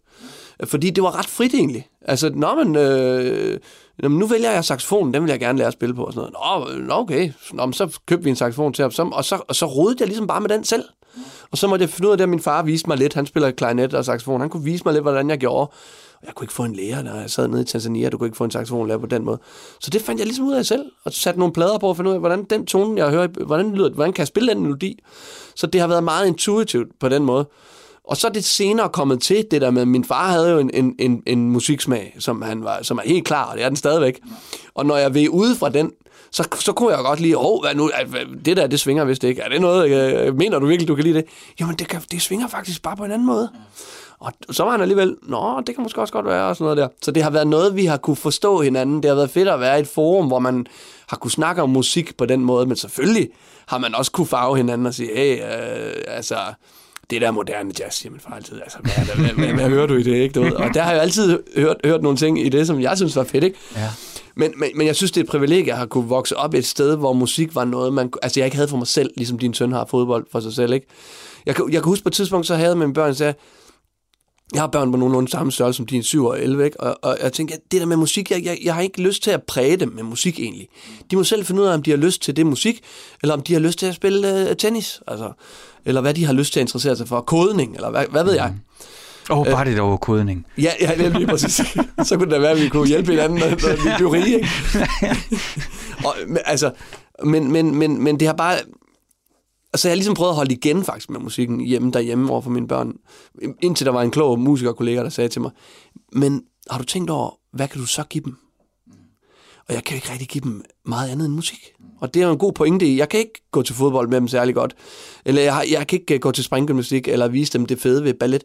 Fordi det var ret frit egentlig. Altså, nå, men, øh, nå, men nu vælger jeg saxofonen, den vil jeg gerne lære at spille på. Og sådan noget. Nå, øh, okay, nå, men så købte vi en saxofon til ham, så, og så, og så rodede jeg ligesom bare med den selv. Og så måtte jeg finde ud af det, at min far viste mig lidt. Han spiller klarinet og saxofon. Han kunne vise mig lidt, hvordan jeg gjorde. Og jeg kunne ikke få en lærer, når jeg sad nede i Tanzania. Du kunne ikke få en saxofonlærer på den måde. Så det fandt jeg ligesom ud af selv. Og satte nogle plader på at finde ud af, hvordan den tone, jeg hører, hvordan, lyder, hvordan kan jeg spille den melodi. Så det har været meget intuitivt på den måde. Og så er det senere kommet til, det der med, at min far havde jo en, en, en, en musiksmag, som, han var, som er helt klar, og det er den stadigvæk. Og når jeg ved ude fra den, så, så kunne jeg godt lige, åh, hvad nu, det der, det svinger vist ikke. Er det noget, øh, mener du virkelig, du kan lide det? Jamen, det, kan, det svinger faktisk bare på en anden måde. Og så var han alligevel, nå, det kan måske også godt være, og sådan noget der. Så det har været noget, vi har kunne forstå hinanden. Det har været fedt at være i et forum, hvor man har kunne snakke om musik på den måde, men selvfølgelig har man også kunne farve hinanden og sige, hey, øh, altså, det der moderne jazz, siger min far altid, altså, hvad, hvad, hvad, hvad, hvad hører du i det, ikke? Du ved? Og der har jeg altid hørt, hørt nogle ting i det, som jeg synes var fedt, ikke? Ja. Men, men, men jeg synes, det er et privilegie at have kunne vokse op et sted, hvor musik var noget, man, altså jeg ikke havde for mig selv, ligesom din søn har fodbold for sig selv, ikke? Jeg jeg kan huske på et tidspunkt, så havde mine børn, sagde, jeg har børn på nogenlunde samme størrelse som dine 7 og 11, ikke? Og, og jeg tænker, det der med musik, jeg, jeg, jeg har ikke lyst til at præge dem med musik egentlig. De må selv finde ud af, om de har lyst til det musik, eller om de har lyst til at spille uh, tennis, altså, eller hvad de har lyst til at interessere sig for, kodning, eller hvad, hvad ved jeg. Åh, oh, bare det der kodning. Ja, ja, det er lige præcis. så kunne det da være, at vi kunne hjælpe hinanden, når vi blev rige, ikke? og, men, altså, men, men, men, men det har bare så jeg har ligesom prøvet at holde igen faktisk med musikken hjemme derhjemme over for mine børn. Indtil der var en klog musikerkollega, der sagde til mig, men har du tænkt over, hvad kan du så give dem? Og jeg kan ikke rigtig give dem meget andet end musik. Og det er jo en god pointe i. Jeg kan ikke gå til fodbold med dem særlig godt. Eller jeg, har, jeg kan ikke øh, gå til springgymnastik, eller vise dem det fede ved ballet.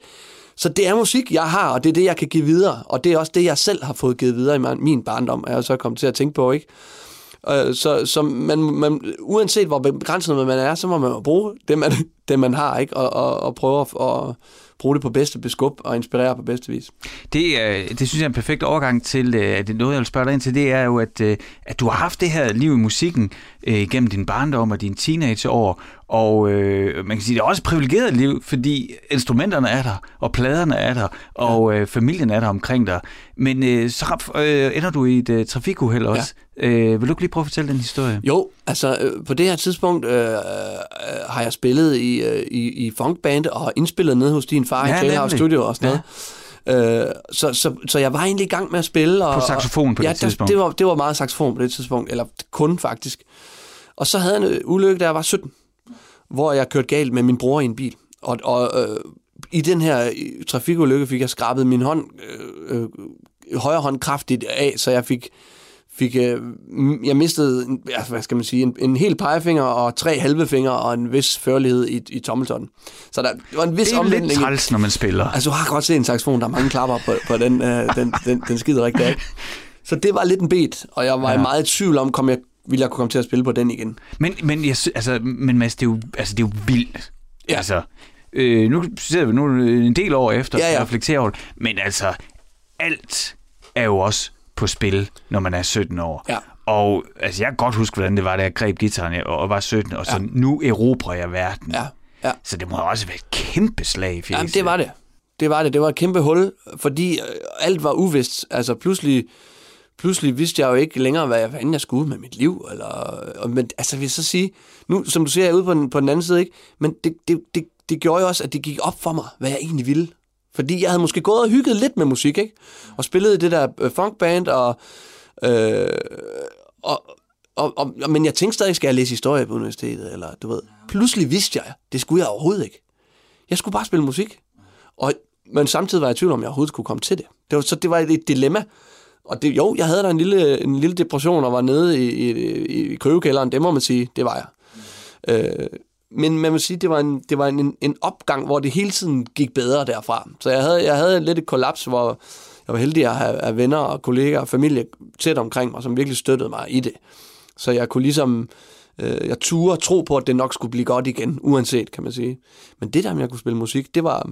Så det er musik, jeg har, og det er det, jeg kan give videre. Og det er også det, jeg selv har fået givet videre i min barndom, og jeg så kommet til at tænke på, ikke? Øh, så, så man, man, uanset hvor begrænset man er, så må man bruge det, man, det, man har, ikke? Og, og, og prøve at, og bruge det på bedste beskub og inspirere på bedste vis. Det, øh, det synes jeg er en perfekt overgang til, øh, at det noget, jeg vil spørge dig ind til, det er jo, at, øh, at du har haft det her liv i musikken øh, gennem din barndom og dine teenageår, og øh, man kan sige, det er også et privilegeret liv, fordi instrumenterne er der, og pladerne er der, og øh, familien er der omkring dig. Men øh, så øh, ender du i et øh, trafikuheld også. Ja. Øh, vil du ikke lige prøve at fortælle den historie? Jo, altså øh, på det her tidspunkt øh, øh, har jeg spillet i, øh, i, i funkband og indspillet ned hos din far ja, i Klæderhavn Studio og sådan noget. Øh, så, så, så jeg var egentlig i gang med at spille. Og, på saxofon på ja, det tidspunkt? Det var, det var meget saxofon på det tidspunkt, eller kun faktisk. Og så havde jeg en ulykke, da jeg var 17 hvor jeg kørte galt med min bror i en bil. Og, og øh, i den her trafikulykke fik jeg skrabet min hånd, øh, øh, højre hånd kraftigt af, så jeg fik, fik øh, jeg mistede, ja, hvad skal man sige, en, en hel pegefinger og tre halve fingre og en vis førlighed i, i tommeltotten. Så der var en vis omvending. Det er lidt træls, når man spiller. Altså, du har godt set en saxofon, der er mange klapper på, på den, øh, den, den, den skider rigtig ikke? Så det var lidt en bed, og jeg var ja. meget i tvivl om, kom jeg ville jeg kunne komme til at spille på den igen. Men, men, jeg, altså, men Mads, det er jo, altså, det er jo vildt. Ja. Altså, øh, nu sidder vi nu en del år efter ja, ja. reflekterer over det, men altså, alt er jo også på spil, når man er 17 år. Ja. Og altså, jeg kan godt huske, hvordan det var, da jeg greb gitaren og var 17, og så ja. nu erobrer jeg verden. Ja. Ja. Så det må også være et kæmpe slag i Jamen, det var det. Det var det. Det var et kæmpe hul, fordi øh, alt var uvist. Altså pludselig pludselig vidste jeg jo ikke længere, hvad jeg, fanden jeg skulle med mit liv. Eller, og, men altså, vil jeg så sige, nu, som du ser, jeg ude på den, på den anden side, ikke? men det, det, det, det gjorde jo også, at det gik op for mig, hvad jeg egentlig ville. Fordi jeg havde måske gået og hygget lidt med musik, ikke? Og spillet i det der øh, funkband, og, øh, og, og, og, men jeg tænkte stadig, skal jeg læse historie på universitetet, eller du ved. Pludselig vidste jeg, det skulle jeg overhovedet ikke. Jeg skulle bare spille musik. Og, men samtidig var jeg i tvivl om, jeg overhovedet kunne komme til det. det var, så det var et dilemma. Og det, jo, jeg havde da en lille, en lille depression og var nede i, i, i køvekælderen, det må man sige, det var jeg. Øh, men man må sige, det var, en, det var en, en opgang, hvor det hele tiden gik bedre derfra. Så jeg havde, jeg havde lidt et kollaps, hvor jeg var heldig at have, have venner og kolleger og familie tæt omkring mig, som virkelig støttede mig i det. Så jeg kunne ligesom, øh, jeg turde tro på, at det nok skulle blive godt igen, uanset, kan man sige. Men det der med at kunne spille musik, det var,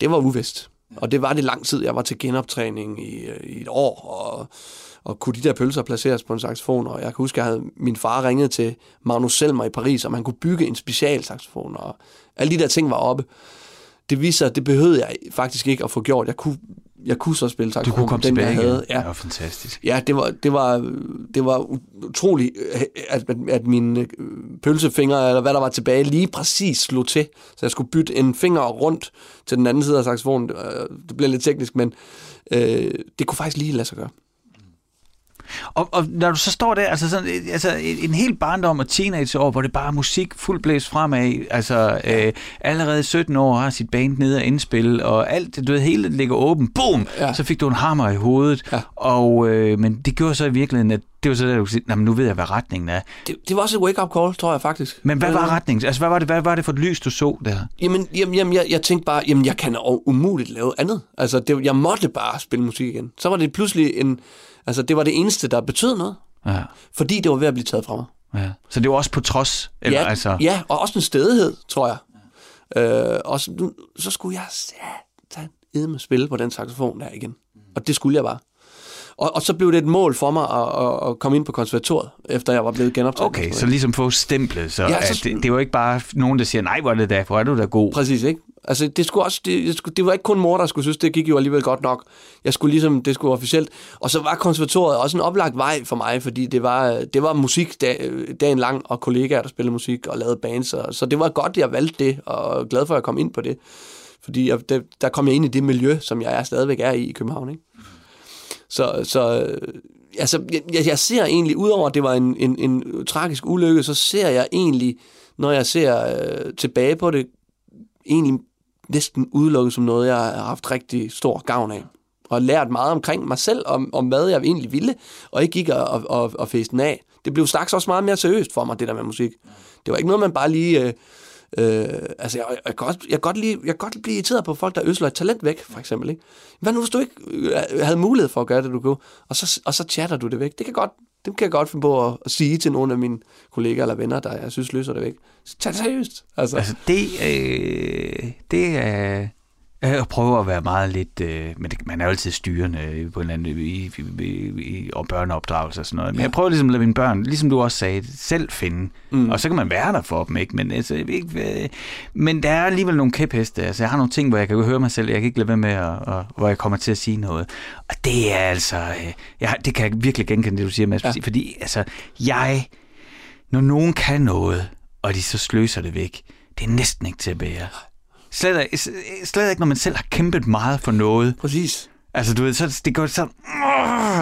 det var uvist. Og det var det lang tid. Jeg var til genoptræning i, øh, i et år, og, og kunne de der pølser placeres på en saxofon. Og jeg kan huske, at jeg havde, min far ringet til Magnus Selmer i Paris, om han kunne bygge en special saxofon, og alle de der ting var oppe. Det viser, at det behøvede jeg faktisk ikke at få gjort. Jeg kunne jeg kunne så spille Du saxofon. kunne komme den, tilbage jeg igen. havde. Ja. Det var fantastisk. Ja, det var, det var, det var utroligt, at, at, at mine øh, pølsefingre, eller hvad der var tilbage, lige præcis slog til. Så jeg skulle bytte en finger rundt til den anden side af saxofonen. Øh, Det bliver lidt teknisk, men øh, det kunne faktisk lige lade sig gøre. Og, og når du så står der, altså, sådan, øh, altså en en hel barndom og teenageår, hvor det bare er musik fuldt blæst fremad, altså øh, allerede 17 år har sit band nede og indspille, og alt, det, du ved, hele ligger åben, boom, ja. Så fik du en hammer i hovedet, Ja. og, øh, men det gjorde så i virkeligheden, at det var så der, du sige, "Nå, men nu ved jeg, hvad retningen er. Det, det var også et wake-up call, tror jeg faktisk. Men hvad Øh, var retningen? Altså, hvad var det, hvad var det for et lys, du så der? Jamen, jamen, jamen jeg, jeg tænkte bare, jamen jeg kan umuligt lave andet. Altså, det, jeg måtte bare spille musik igen. Så var det pludselig en... Altså, det var det eneste, der betød noget. Ja, Fordi det var ved at blive taget fra mig. ja. Så det var også på trods? Eller, ja, altså, ja, og også en stedighed, tror jeg. Øh, og så, nu, så skulle jeg edme spille på den saxofon der igen. Og det skulle jeg bare. Og, og så blev det et mål for mig at, at, at komme ind på konservatoriet, efter jeg var blevet genoptaget. Okay, så ligesom få stemplet, så, Ja, ja, så- så det, det var ikke bare nogen, der siger, nej, hvor er det da, hvor er du da god. Præcis, ikke? Altså, det, skulle også, det, det, skulle, det var ikke kun mor, der skulle synes, det gik jo alligevel godt nok. Jeg skulle ligesom, det skulle officielt. Og så var konservatoriet også en oplagt vej for mig, fordi det var, det var musik dag, dagen lang, og kollegaer, der spillede musik og lavede bands. Og, så det var godt, jeg valgte det, og glad for, at jeg kom ind på det. Fordi jeg, der, der kom jeg ind i det miljø, som jeg er, stadigvæk er i i København, ikke? Så, så altså, jeg, jeg ser egentlig, udover at det var en, en, en tragisk ulykke, så ser jeg egentlig, når jeg ser øh, tilbage på det, egentlig næsten udelukket som noget, jeg har haft rigtig stor gavn af. Og lært meget omkring mig selv, om, om hvad jeg egentlig ville, og ikke gik og, og, og, og fæste den af. Det blev straks også meget mere seriøst for mig, det der med musik. Det var ikke noget, man bare lige... Øh, Øh, altså, jeg, jeg, kan også, jeg, kan godt lige, jeg kan godt blive irriteret på folk, der øsler et talent væk, for eksempel. Ikke? Hvad nu, hvis du ikke øh, havde mulighed for at gøre det, du kunne, og så, og så chatter du det væk? Det kan, godt, det kan jeg godt finde på at, at sige til nogle af mine kollegaer eller venner, der jeg synes løser det væk. Tag det seriøst. Altså, Altså, det, øh, det er at prøve at være meget lidt, øh, men det, man er jo altid styrende på en eller anden, i, i, i, og børneopdragelse og sådan noget. Men Ja. jeg prøver ligesom at lade mine børn, ligesom du også sagde, selv finde. Mm. Og så kan man være der for dem, ikke? Men, altså, ikke, øh, men der er alligevel nogle kæpheste. Altså, jeg har nogle ting, hvor jeg kan høre mig selv, jeg kan ikke lade være med, at, og, hvor jeg kommer til at sige noget. Og det er altså, øh, jeg, det kan jeg virkelig genkende, det du siger, Mads. Ja. Fordi, altså, jeg, når nogen kan noget, og de så sløser det væk, det er næsten ikke til at bære. Slet, ikke- slet ikke, når man selv har kæmpet meget for noget. Præcis. Altså, du ved, så det går så...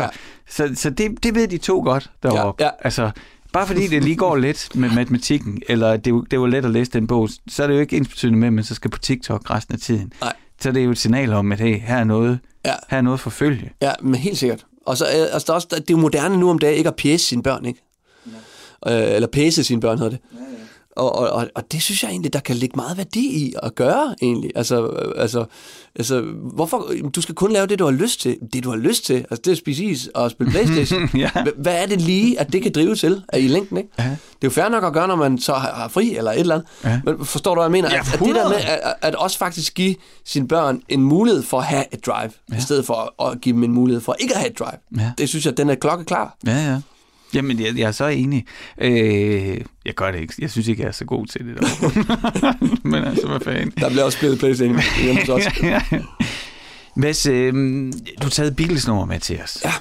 Ja. Så, så det, det ved de to godt deroppe. Ja, ja. Altså, bare fordi det lige går let med matematikken, eller det, det var let at læse den bog, så er det jo ikke ensbetydende med, at man så skal på TikTok resten af tiden. Nej. Så er det jo et signal om, at hey, her er noget, Ja. her er noget for følge. Ja, men helt sikkert. Og så øh, altså, der er også, det er jo moderne nu om dagen ikke at pæse sine børn, ikke? Ja. Øh, eller pæse sine børn, hedder det. Ja, ja. Og, og, og, og det synes jeg egentlig, der kan ligge meget værdi i at gøre, egentlig. Altså, øh, altså, altså hvorfor? Du skal kun lave det, du har lyst til. Det, du har lyst til, altså det er at spise is og spille Playstation. Ja. Hva- Hvad er det lige, at det kan drive til at i længden, ikke? Ja. Det er jo fair nok at gøre, når man så har har fri eller et eller andet. Ja. Men forstår du, hvad jeg mener? Ja, at, at det der 100. med at, at også faktisk give sine børn en mulighed for at have et drive, ja. i stedet for at give dem en mulighed for ikke at have et drive. Ja. Det synes jeg, den er klokkeklar. Ja, ja. Jamen, jeg, jeg er så enig. Øh, jeg gør det ikke. Jeg synes ikke, jeg er så god til det. Men altså, hvad fanden. Der bliver også spillet Playstation hjemme hos os. Mads, øh, du taget Beatles-nummer med til os. Ja.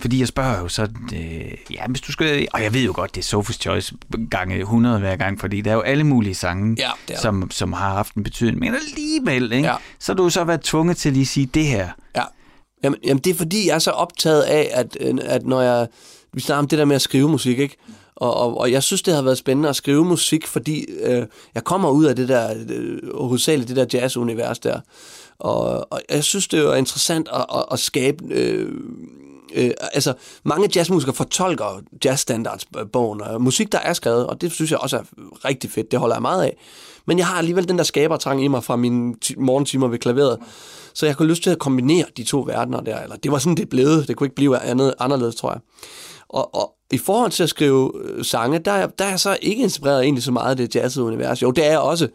Fordi jeg spørger jo sådan, øh, ja, hvis du skal, og jeg ved jo godt, det er Sophie's Choice gange 100 hver gang, fordi der er jo alle mulige sange, Ja, det som, som har haft en betydning. Men alligevel, ikke? Ja. så har du så været tvunget til lige at sige det her. Ja. Jamen, jamen, det er fordi, jeg er så optaget af, at, øh, at når jeg... Vi snakker om det der med at skrive musik, ikke? Og, og, og jeg synes, det har været spændende at skrive musik, fordi øh, jeg kommer ud af det der, øh, hovedsageligt det der jazz-univers der. Og, og jeg synes, det er interessant at, at, at skabe... Øh, øh, altså, mange jazzmusikere fortolker jazzstandardsbogen og musik, der er skrevet, og det synes jeg også er rigtig fedt. Det holder jeg meget af. Men jeg har alligevel den der skabertrang i mig fra mine morgentimer ved klaveret. Så jeg kunne lyst til at kombinere de to verdener der. Eller det var sådan, det blev. Det kunne ikke blive andet, anderledes, tror jeg. Og, og i forhold til at skrive øh, sange, der, er- der er jeg så ikke inspireret egentlig så meget af det jazzede univers. Jo, det er jeg også.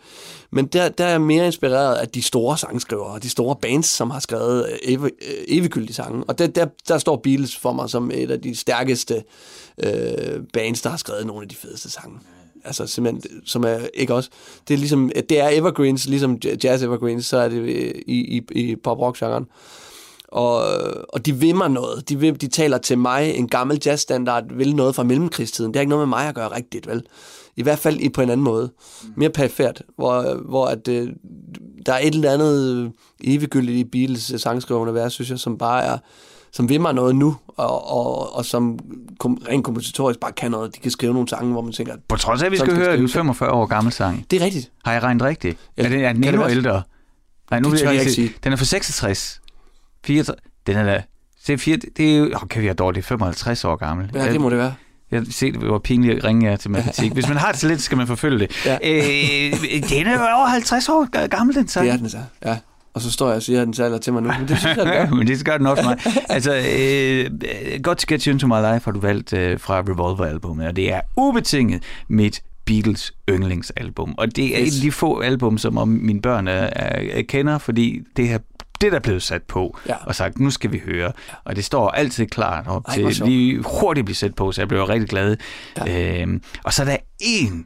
Men der, der er jeg mere inspireret af de store sangskrivere, de store bands, som har skrevet øh, øh, eviggyldige sange. Og der, der, der står Beatles for mig som et af de stærkeste øh, bands, der har skrevet nogle af de fedeste sange. Altså simpelthen, som er ikke også. Det er ligesom, det er evergreens, ligesom jazz evergreens, så er det øh, i, i, i pop rock genren. Og, og de vil mig noget. De, vil, de taler til mig. En gammel jazzstandard vil noget fra mellemkrigstiden. Det har ikke noget med mig at gøre rigtigt, vel? I hvert fald i på en anden måde. Mere perifært, hvor, hvor at, øh, der er et eller andet eviggyldigt i Beatles sangskrivende vers, synes jeg, som bare er som vil mig noget nu, og, og, og som kom, rent kompositorisk bare kan noget. De kan skrive nogle sange, hvor man tænker... På trods af, at vi skal høre en skrives. 45 år gammel sang. Det er rigtigt. Har jeg regnet rigtigt? Ja, er, det, er den endnu ældre? Nej, nu Det vil jeg lige ikke sige. sige. Den er fra 66. 64. Den er da... Er, fire, det er jo... Oh, kan vi have dårligt? 55 år gammel. Ja, det må det være. Jeg se, det var pinligt at ringe jer til matematik. Hvis man har det så lidt, skal man forfølge det. Ja. Øh, den er jo over 50 år gammel, den sang. Det er den så. Ja. Og så står jeg og siger den alder til mig nu. Men det synes jeg, den gør. Men det gør den også mig. Altså, øh, Get You Into My Life har du valgt øh, fra Revolver-albummet, og det er ubetinget mit Beatles yndlingsalbum. Og det er et af de få album, som om mine børn er, er, er kender, fordi det her det der er blevet sat på Ja. og sagt, nu skal vi høre. Og det står altid klart op Ej, til lige hurtigt blive sat på, så jeg blev rigtig glad. Ja. Øhm, og så er der en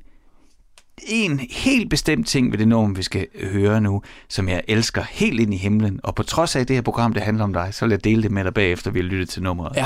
en helt bestemt ting ved det nummer, vi skal høre nu, som jeg elsker helt ind i himlen. Og på trods af det her program, det handler om dig, så vil jeg dele det med dig bagefter, vi har lyttet til nummeret. Ja.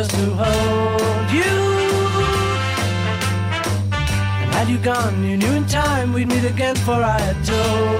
just to hold you. And had you gone, you knew in time we'd meet again, for I had told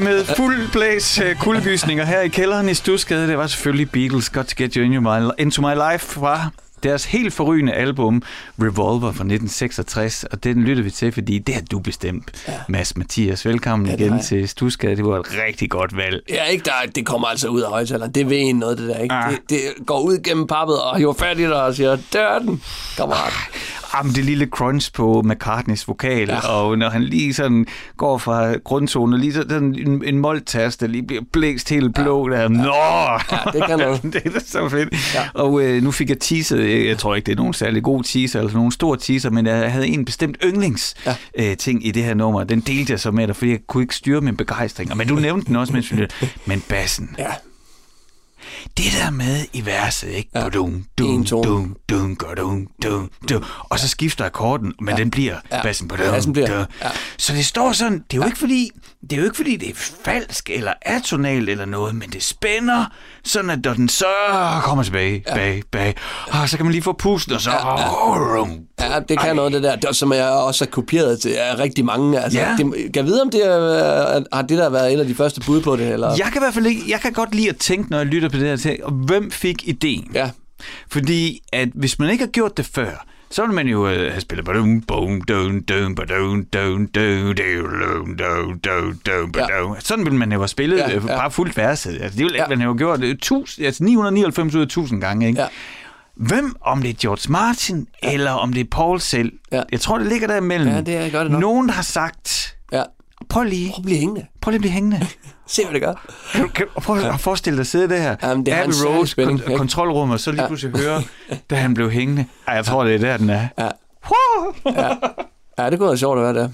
Med fuld blæs øh, kuldegysninger her i kælderen i Stusgade. Det var selvfølgelig Beatles Got to Get You Into My, into my Life fra deres helt forrygende album Revolver fra 1966, og den lytter vi til, fordi det har du bestemt, ja. Mads Mathias. Velkommen ja, igen jeg. til Stusgade. Det var et rigtig godt valg. Ja, ikke der, det kommer altså ud af højtaleren. Det ved en noget, det der, ikke? Ah. Det, det, går ud gennem pappet og hiver fat i dig og siger, dør den, kammerat. Jamen, det lille crunch på McCartneys vokal, ja. Og når han lige sådan går fra grundtonen, og lige sådan en, en der lige bliver blæst helt blå, ja. der, nå! Ja, det kan noget. det er så fedt. Ja. Og øh, nu fik jeg teaset, jeg, jeg tror ikke, det er nogen særlig god teaser, eller nogen stor teaser, men jeg havde en bestemt yndlings ja. Øh, ting i det her nummer. Den delte jeg så med dig, fordi jeg kunne ikke styre min begejstring. Men du nævnte den også, mens vi. Men bassen. Ja, Det der med i verset, ikke? Ja. Ja. En tone. dum, dum, dum, dum, dum. Og så skifter akkorden, men ja. den bliver Ja. bassen på Bassen bliver, dum. ja. Så det står sådan, det er jo ikke fordi, det er jo ikke fordi det er falsk eller atonalt eller noget, men det spænder, sådan at når den så kommer tilbage, ja. bag, bag, og så kan man lige få pusten, og så... Ja, ja det kan noget, det der, det, som jeg også har kopieret til af rigtig mange. Altså, Ja. det, kan jeg vide, om det er, har det der været en af de første bud på det? Eller? Jeg kan i hvert fald ikke, jeg kan godt lide at tænke, når jeg lytter på det her til, hvem fik ideen? Ja. Fordi at hvis man ikke har gjort det før, så vil man jo øh, have spillet badum, bum, dum, dum, badum, dum, dum, dum, dum, dum, dum, badum. Sådan vil man jo have spillet Ja, ja, ja. bare fuldt verset. Altså, det ville ikke, Ja. man have gjort det tusind, altså 999 ud af 1000 gange. Ikke? Ja. Hvem, om det er George Martin, ja. eller om det er Paul selv. Ja. Jeg tror, det ligger der imellem. Ja, det er- gør det nok. Nogen har sagt, Ja. prøv lige, Prøv at blive hængende. prøv lige at blive hængende. Se, hvad det gør. Kan, du- kan, prøv at forestille dig at sidde der, Jamen, det Abbey Road, spænding, kon- kontrolrum, og så lige Ja. pludselig høre, da han blev hængende. Ej, jeg tror, det er der, den er. Ja. Woo! Ja, det kunne være sjovt at være der.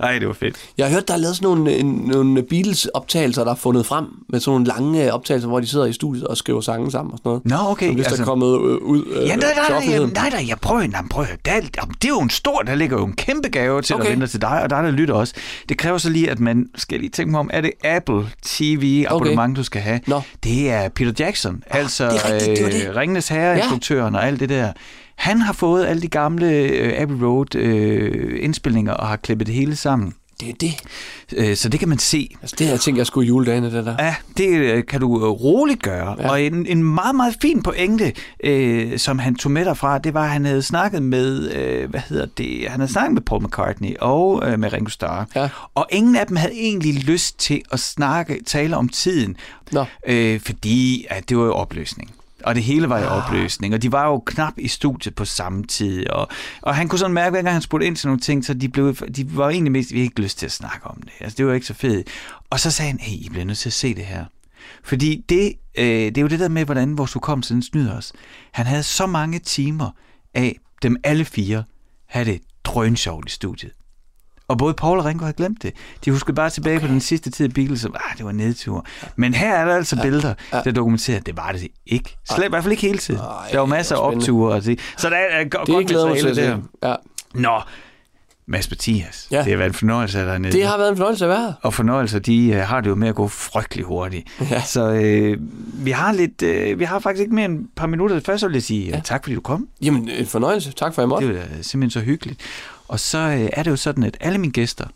Ej, det var fedt. Jeg har hørt, der er lavet sådan nogle, en, nogle Beatles-optagelser, der er fundet frem, med sådan nogle lange øh, optagelser, hvor de sidder i studiet og skriver sange sammen og sådan noget. Nå, okay. Som hvis altså, der er kommet øh, ud øh, Ja, nej, nej, nej, nej, nej, jeg prøver, nej, prøv, der, er- det er jo en stor, der ligger jo en kæmpe gave til, okay. Okay. der venter til dig, og dig, der lytter også. Det kræver så lige, at man skal lige tænke mig om, er det Apple TV abonnement, du skal have? Nå. Det er Peter Jackson, altså det er rigtigt, det det. øh, Ringenes Herre-instruktøren og alt det der. Han har fået alle de gamle øh, Abbey Road øh, indspilninger og har klippet det hele sammen. Det er det. Øh, så det kan man se. Altså, det her tænker jeg skulle i juledagene, det der. Ja, det øh, kan du øh, roligt gøre. Ja. Og en, en meget, meget fin pointe, øh, som han tog med derfra, det var, at han havde snakket med, øh, hvad hedder det, han havde snakket med Paul McCartney og øh, med Ringo Starr. Ja. Og ingen af dem havde egentlig lyst til at snakke, tale om tiden, Nå. øh, fordi at det var jo opløsning. Og det hele var i opløsning, og de var jo knap i studiet på samme tid. Og, og han kunne sådan mærke, hver gang han spurgte ind til nogle ting, så de, blev, de var egentlig mest, vi havde ikke lyst til at snakke om det. Altså, det var ikke så fedt. Og så sagde han, hey, I bliver nødt til at se det her. Fordi det, øh, det er jo det der med, hvordan vores hukommelse den snyder os. Han havde så mange timer af dem alle fire, havde det drønsjovt i studiet. Og både Paul og Ringo havde glemt det. De huskede bare tilbage okay. på den sidste tid af Beatles, og ah, det var nedtur. Men her er der altså ja. billeder, ja. der dokumenterer, at det var det ikke. Slet, I hvert fald ikke hele tiden. Ej, der var masser af opture. Og det. Så der er go- Det godt glæder til at se. Ja. Nå, Mads Mathias, ja. Det har været en fornøjelse dig nede. Det har været en fornøjelse at være. Og fornøjelser, de øh, har det jo med at gå frygtelig hurtigt. Ja. Så øh, vi har lidt, øh, vi har faktisk ikke mere end et par minutter. Først så vil jeg sige ja. tak, fordi du kom. Jamen, en fornøjelse. Tak for i Det er jo da simpelthen så hyggeligt. Og så øh, er det jo sådan, at alle mine gæster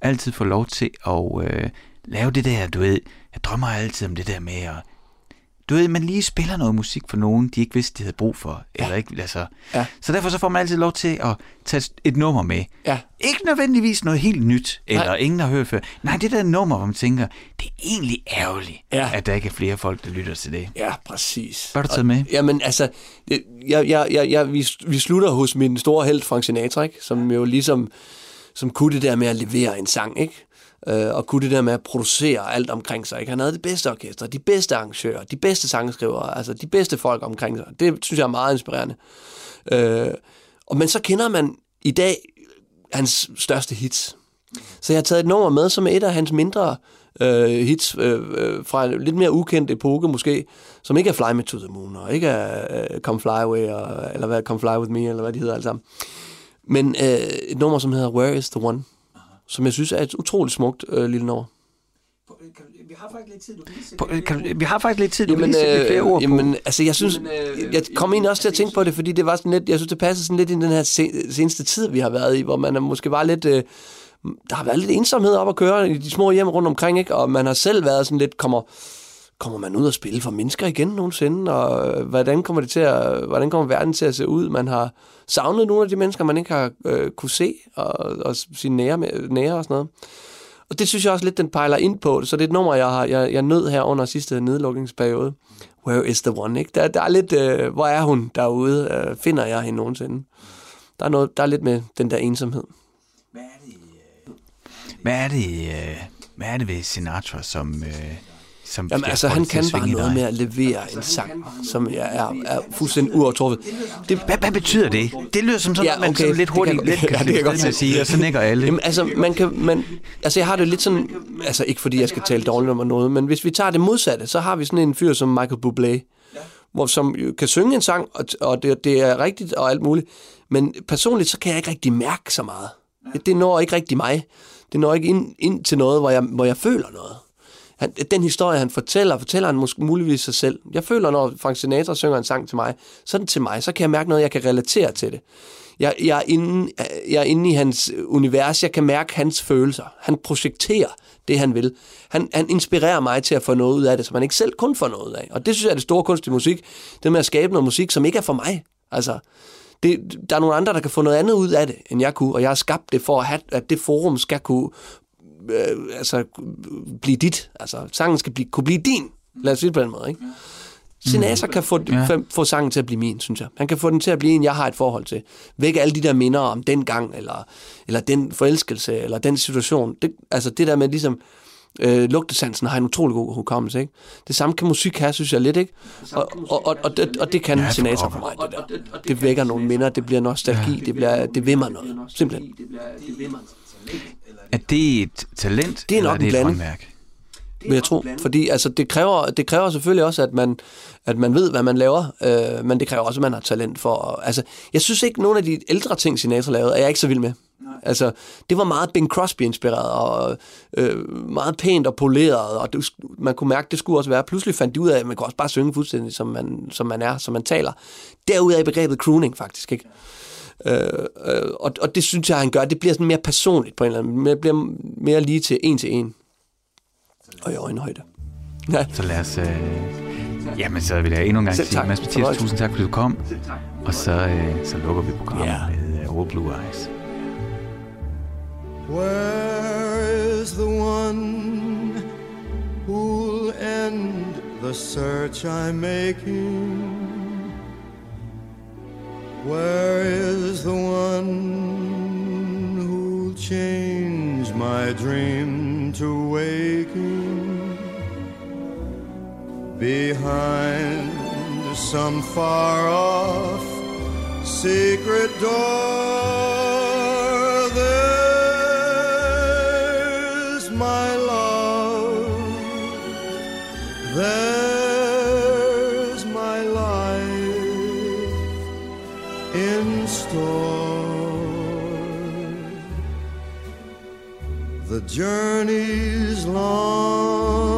altid får lov til at øh, lave det der, du ved, jeg drømmer altid om det der med at, du ved, man lige spiller noget musik for nogen, de ikke vidste, de havde brug for. Eller ikke, altså. Ja. Så derfor så får man altid lov til at tage et nummer med. Ja. Ikke nødvendigvis noget helt nyt, eller Nej. ingen har hørt før. Nej, det der nummer, hvor man tænker, det er egentlig ærgerligt, Ja. at der ikke er flere folk, der lytter til det. Ja, præcis. Hvad har du taget med? Jamen, altså, jeg, jeg, jeg, jeg, vi, vi slutter hos min store held, Frank Sinatra, ikke? som jo ligesom som kunne det der med at levere en sang, ikke? Øh, og kunne det der med at producere alt omkring sig. Ikke? Han havde det bedste orkester, de bedste arrangører, de bedste sangskrivere, altså de bedste folk omkring sig. Det synes jeg er meget inspirerende. Øh, og, men så kender man i dag hans største hits. Så jeg har taget et nummer med, som er et af hans mindre øh, hits øh, øh, fra en lidt mere ukendt epoke måske, som ikke er Fly Me to the Moon, og ikke er øh, Come Fly Away, og, eller hvad, Come Fly With Me, eller hvad de hedder alle sammen. Men øh, et nummer, som hedder Where Is The One, som jeg synes er et utroligt smukt øh, lille nummer. Vi har faktisk lidt tid, du kan kan, vi har faktisk lidt tid, du Jamen, kan lige sætte lidt flere øh, ord på. jamen, altså jeg synes, jeg kom egentlig også til at tænke på det, fordi det var sådan lidt, jeg synes, det passer sådan lidt i den her se, seneste tid, vi har været i, hvor man er måske var lidt, øh, der har været lidt ensomhed op at køre i de små hjem rundt omkring, ikke? og man har selv været sådan lidt, kommer, kommer man ud og spille for mennesker igen nogensinde, og øh, hvordan kommer det til at, hvordan kommer verden til at se ud? Man har savnet nogle af de mennesker, man ikke har øh, kunne se, og, og sine nære, med- nære og sådan noget. Og det synes jeg også lidt, den pejler ind på. Så det er et nummer, jeg, har, jeg, jeg nød her under sidste nedlukningsperiode. Where is the one? Ikke? Der, der er lidt, øh, hvor er hun derude? Øh, finder jeg hende nogensinde? Der er, noget, der er lidt med den der ensomhed. Hvad er det, øh, hvad er det øh, ved Sinatra, som... Øh, som Jamen altså, han kan bare noget dig? med at levere en sang, som er, er, er fuldstændig uovertruffet. Det, Hvad, hvad betyder det? Det lyder som sådan, Ja, ja, man okay, sådan lidt det hurtigt kan- let kan ja, det kan jeg godt med at sige, og så nikker alle. Jamen, altså, man kan, man, altså, jeg har det lidt sådan, altså ikke fordi jeg skal tale dårligt om noget, men hvis vi tager det modsatte, så har vi sådan en fyr som Michael Bublé, hvor, som kan synge en sang, og, og det, det er rigtigt og alt muligt, men personligt, så kan jeg ikke rigtig mærke så meget. Det når ikke rigtig mig. Det når ikke ind, ind til noget, hvor jeg, hvor jeg føler noget. Han, den historie, han fortæller, fortæller han måske muligvis sig selv. Jeg føler, når Frank Sinatra synger en sang til mig, så er den til mig. Så kan jeg mærke noget, jeg kan relatere til det. jeg, jeg, er inde, jeg er inde i hans univers. Jeg kan mærke hans følelser. Han projekterer det, han vil. Han, han inspirerer mig til at få noget ud af det, som han ikke selv kun får noget af. Og det synes jeg er det store kunst i musik. Det med at skabe noget musik, som ikke er for mig. Altså, det, der er nogle andre, der kan få noget andet ud af det, end jeg kunne. Og jeg har skabt det for, at, have, at det forum skal kunne øh, altså, blive dit. Altså, sangen skal blive, kunne blive din. Lad os sige det på den måde, ikke? Sinatra kan få, Ja. ja. få sangen til at blive min, synes jeg. Han kan få den til at blive en, jeg har et forhold til. Væk alle de der minder om den gang, eller, eller den forelskelse, eller den situation. Det, altså det der med ligesom, øh, lugtesansen har en utrolig god hukommelse, ikke? Det samme kan musik have, synes jeg lidt, ikke? Og, og, og, og, det, og det kan Ja, ja, for Sinatra for mig, det der. Det vækker nogle minder, det bliver nostalgi, det, bliver, det vil mig noget, simpelthen. Er det et talent, Det er eller nok er det en et blanding. håndværk? vil jeg tro. Fordi altså, det, kræver, det kræver selvfølgelig også, at man, at man ved, hvad man laver, øh, men det kræver også, at man har talent for... at- Altså, jeg synes ikke, nogle af de ældre ting, Sinatra lavede, er jeg ikke så vild med. Altså, det var meget Bing Crosby-inspireret, og øh, meget pænt og poleret, og det, man kunne mærke, det skulle også være. Pludselig fandt de ud af, at man kan også bare synge fuldstændig, som man, som man er, som man taler. Derud er begrebet crooning, faktisk, ikke? Øh, øh, og, og det synes jeg, han gør. Det bliver sådan mere personligt på en eller anden måde. Det bliver mere lige til en til en. Og i øjenhøjde. Ja. Så lad os... Øh... Jamen, så vil jeg endnu en gang Selv sige, tak. Mads Mathias, tusind tak, fordi du kom. Og så, øh, så lukker vi programmet Ja. med øh, All Blue Eyes. Where is the one who'll end the search I'm making? Where is the one who'll change my dream to waking? Behind some far off secret door, The journey's long,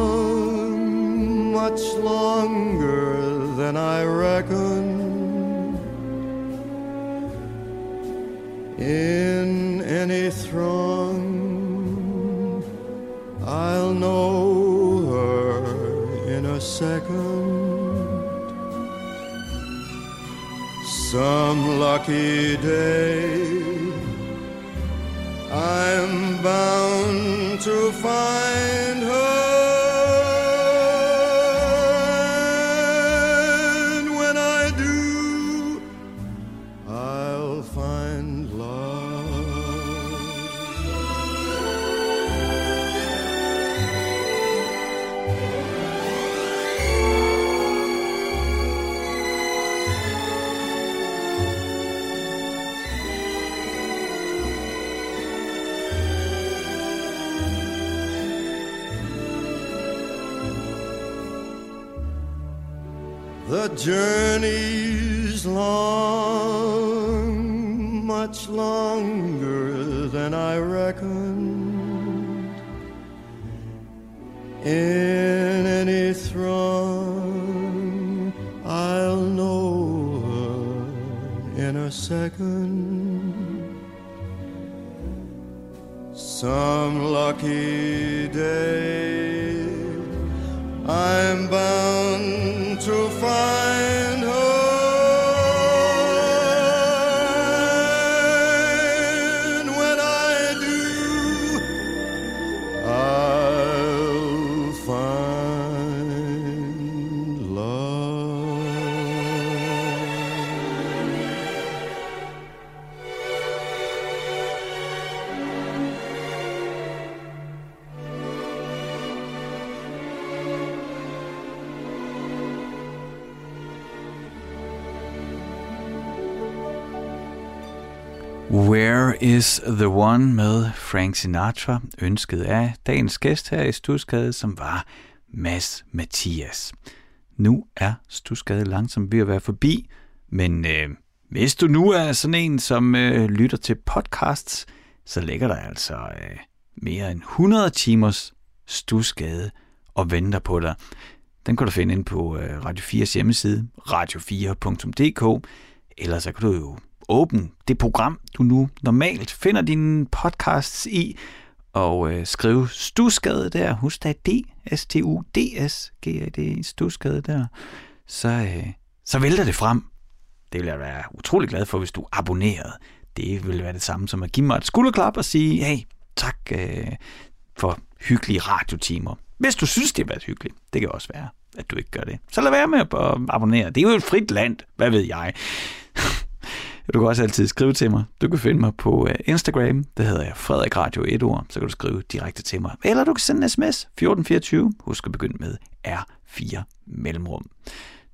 much longer than I reckon. In any throng, I'll know her in a second. Some lucky day, bound to find her. Journey's long, much longer than I reckoned. In any throng, I'll know her in a second. Some lucky day. I'm bound to find Where is the One med Frank Sinatra, ønsket af dagens gæst her i Stusgade, som var Mads Mathias. Nu er Stusgade langsomt ved at være forbi, men øh, hvis du nu er sådan en, som øh, lytter til podcasts, så ligger der altså øh, mere end 100 timers Stusgade og venter på dig. Den kan du finde ind på øh, Radio 4's hjemmeside, radio4.dk, eller så kan du jo Åben, det program, du nu normalt finder dine podcasts i, og øh, skriv Stusgade der. Husk da D, S-T-U-D-S, G-A-D, Stusgade der. Så, øh, så vælter det frem. Det vil jeg være utrolig glad for, hvis du abonnerede. Det vil være det samme som at give mig et skulderklap og sige, hey, tak øh, for hyggelige radiotimer. Hvis du synes, det har været hyggeligt, det kan også være, at du ikke gør det. Så lad være med at abonnere. Det er jo et frit land, hvad ved jeg. Du kan også altid skrive til mig. Du kan finde mig på øh, Instagram. Det hedder jeg Frederik Radio 1 ord. Så kan du skrive direkte til mig. Eller du kan sende en sms 1424. Husk at begynde med R4 mellemrum.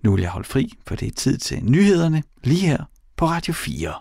Nu vil jeg holde fri, for det er tid til nyhederne lige her på Radio 4.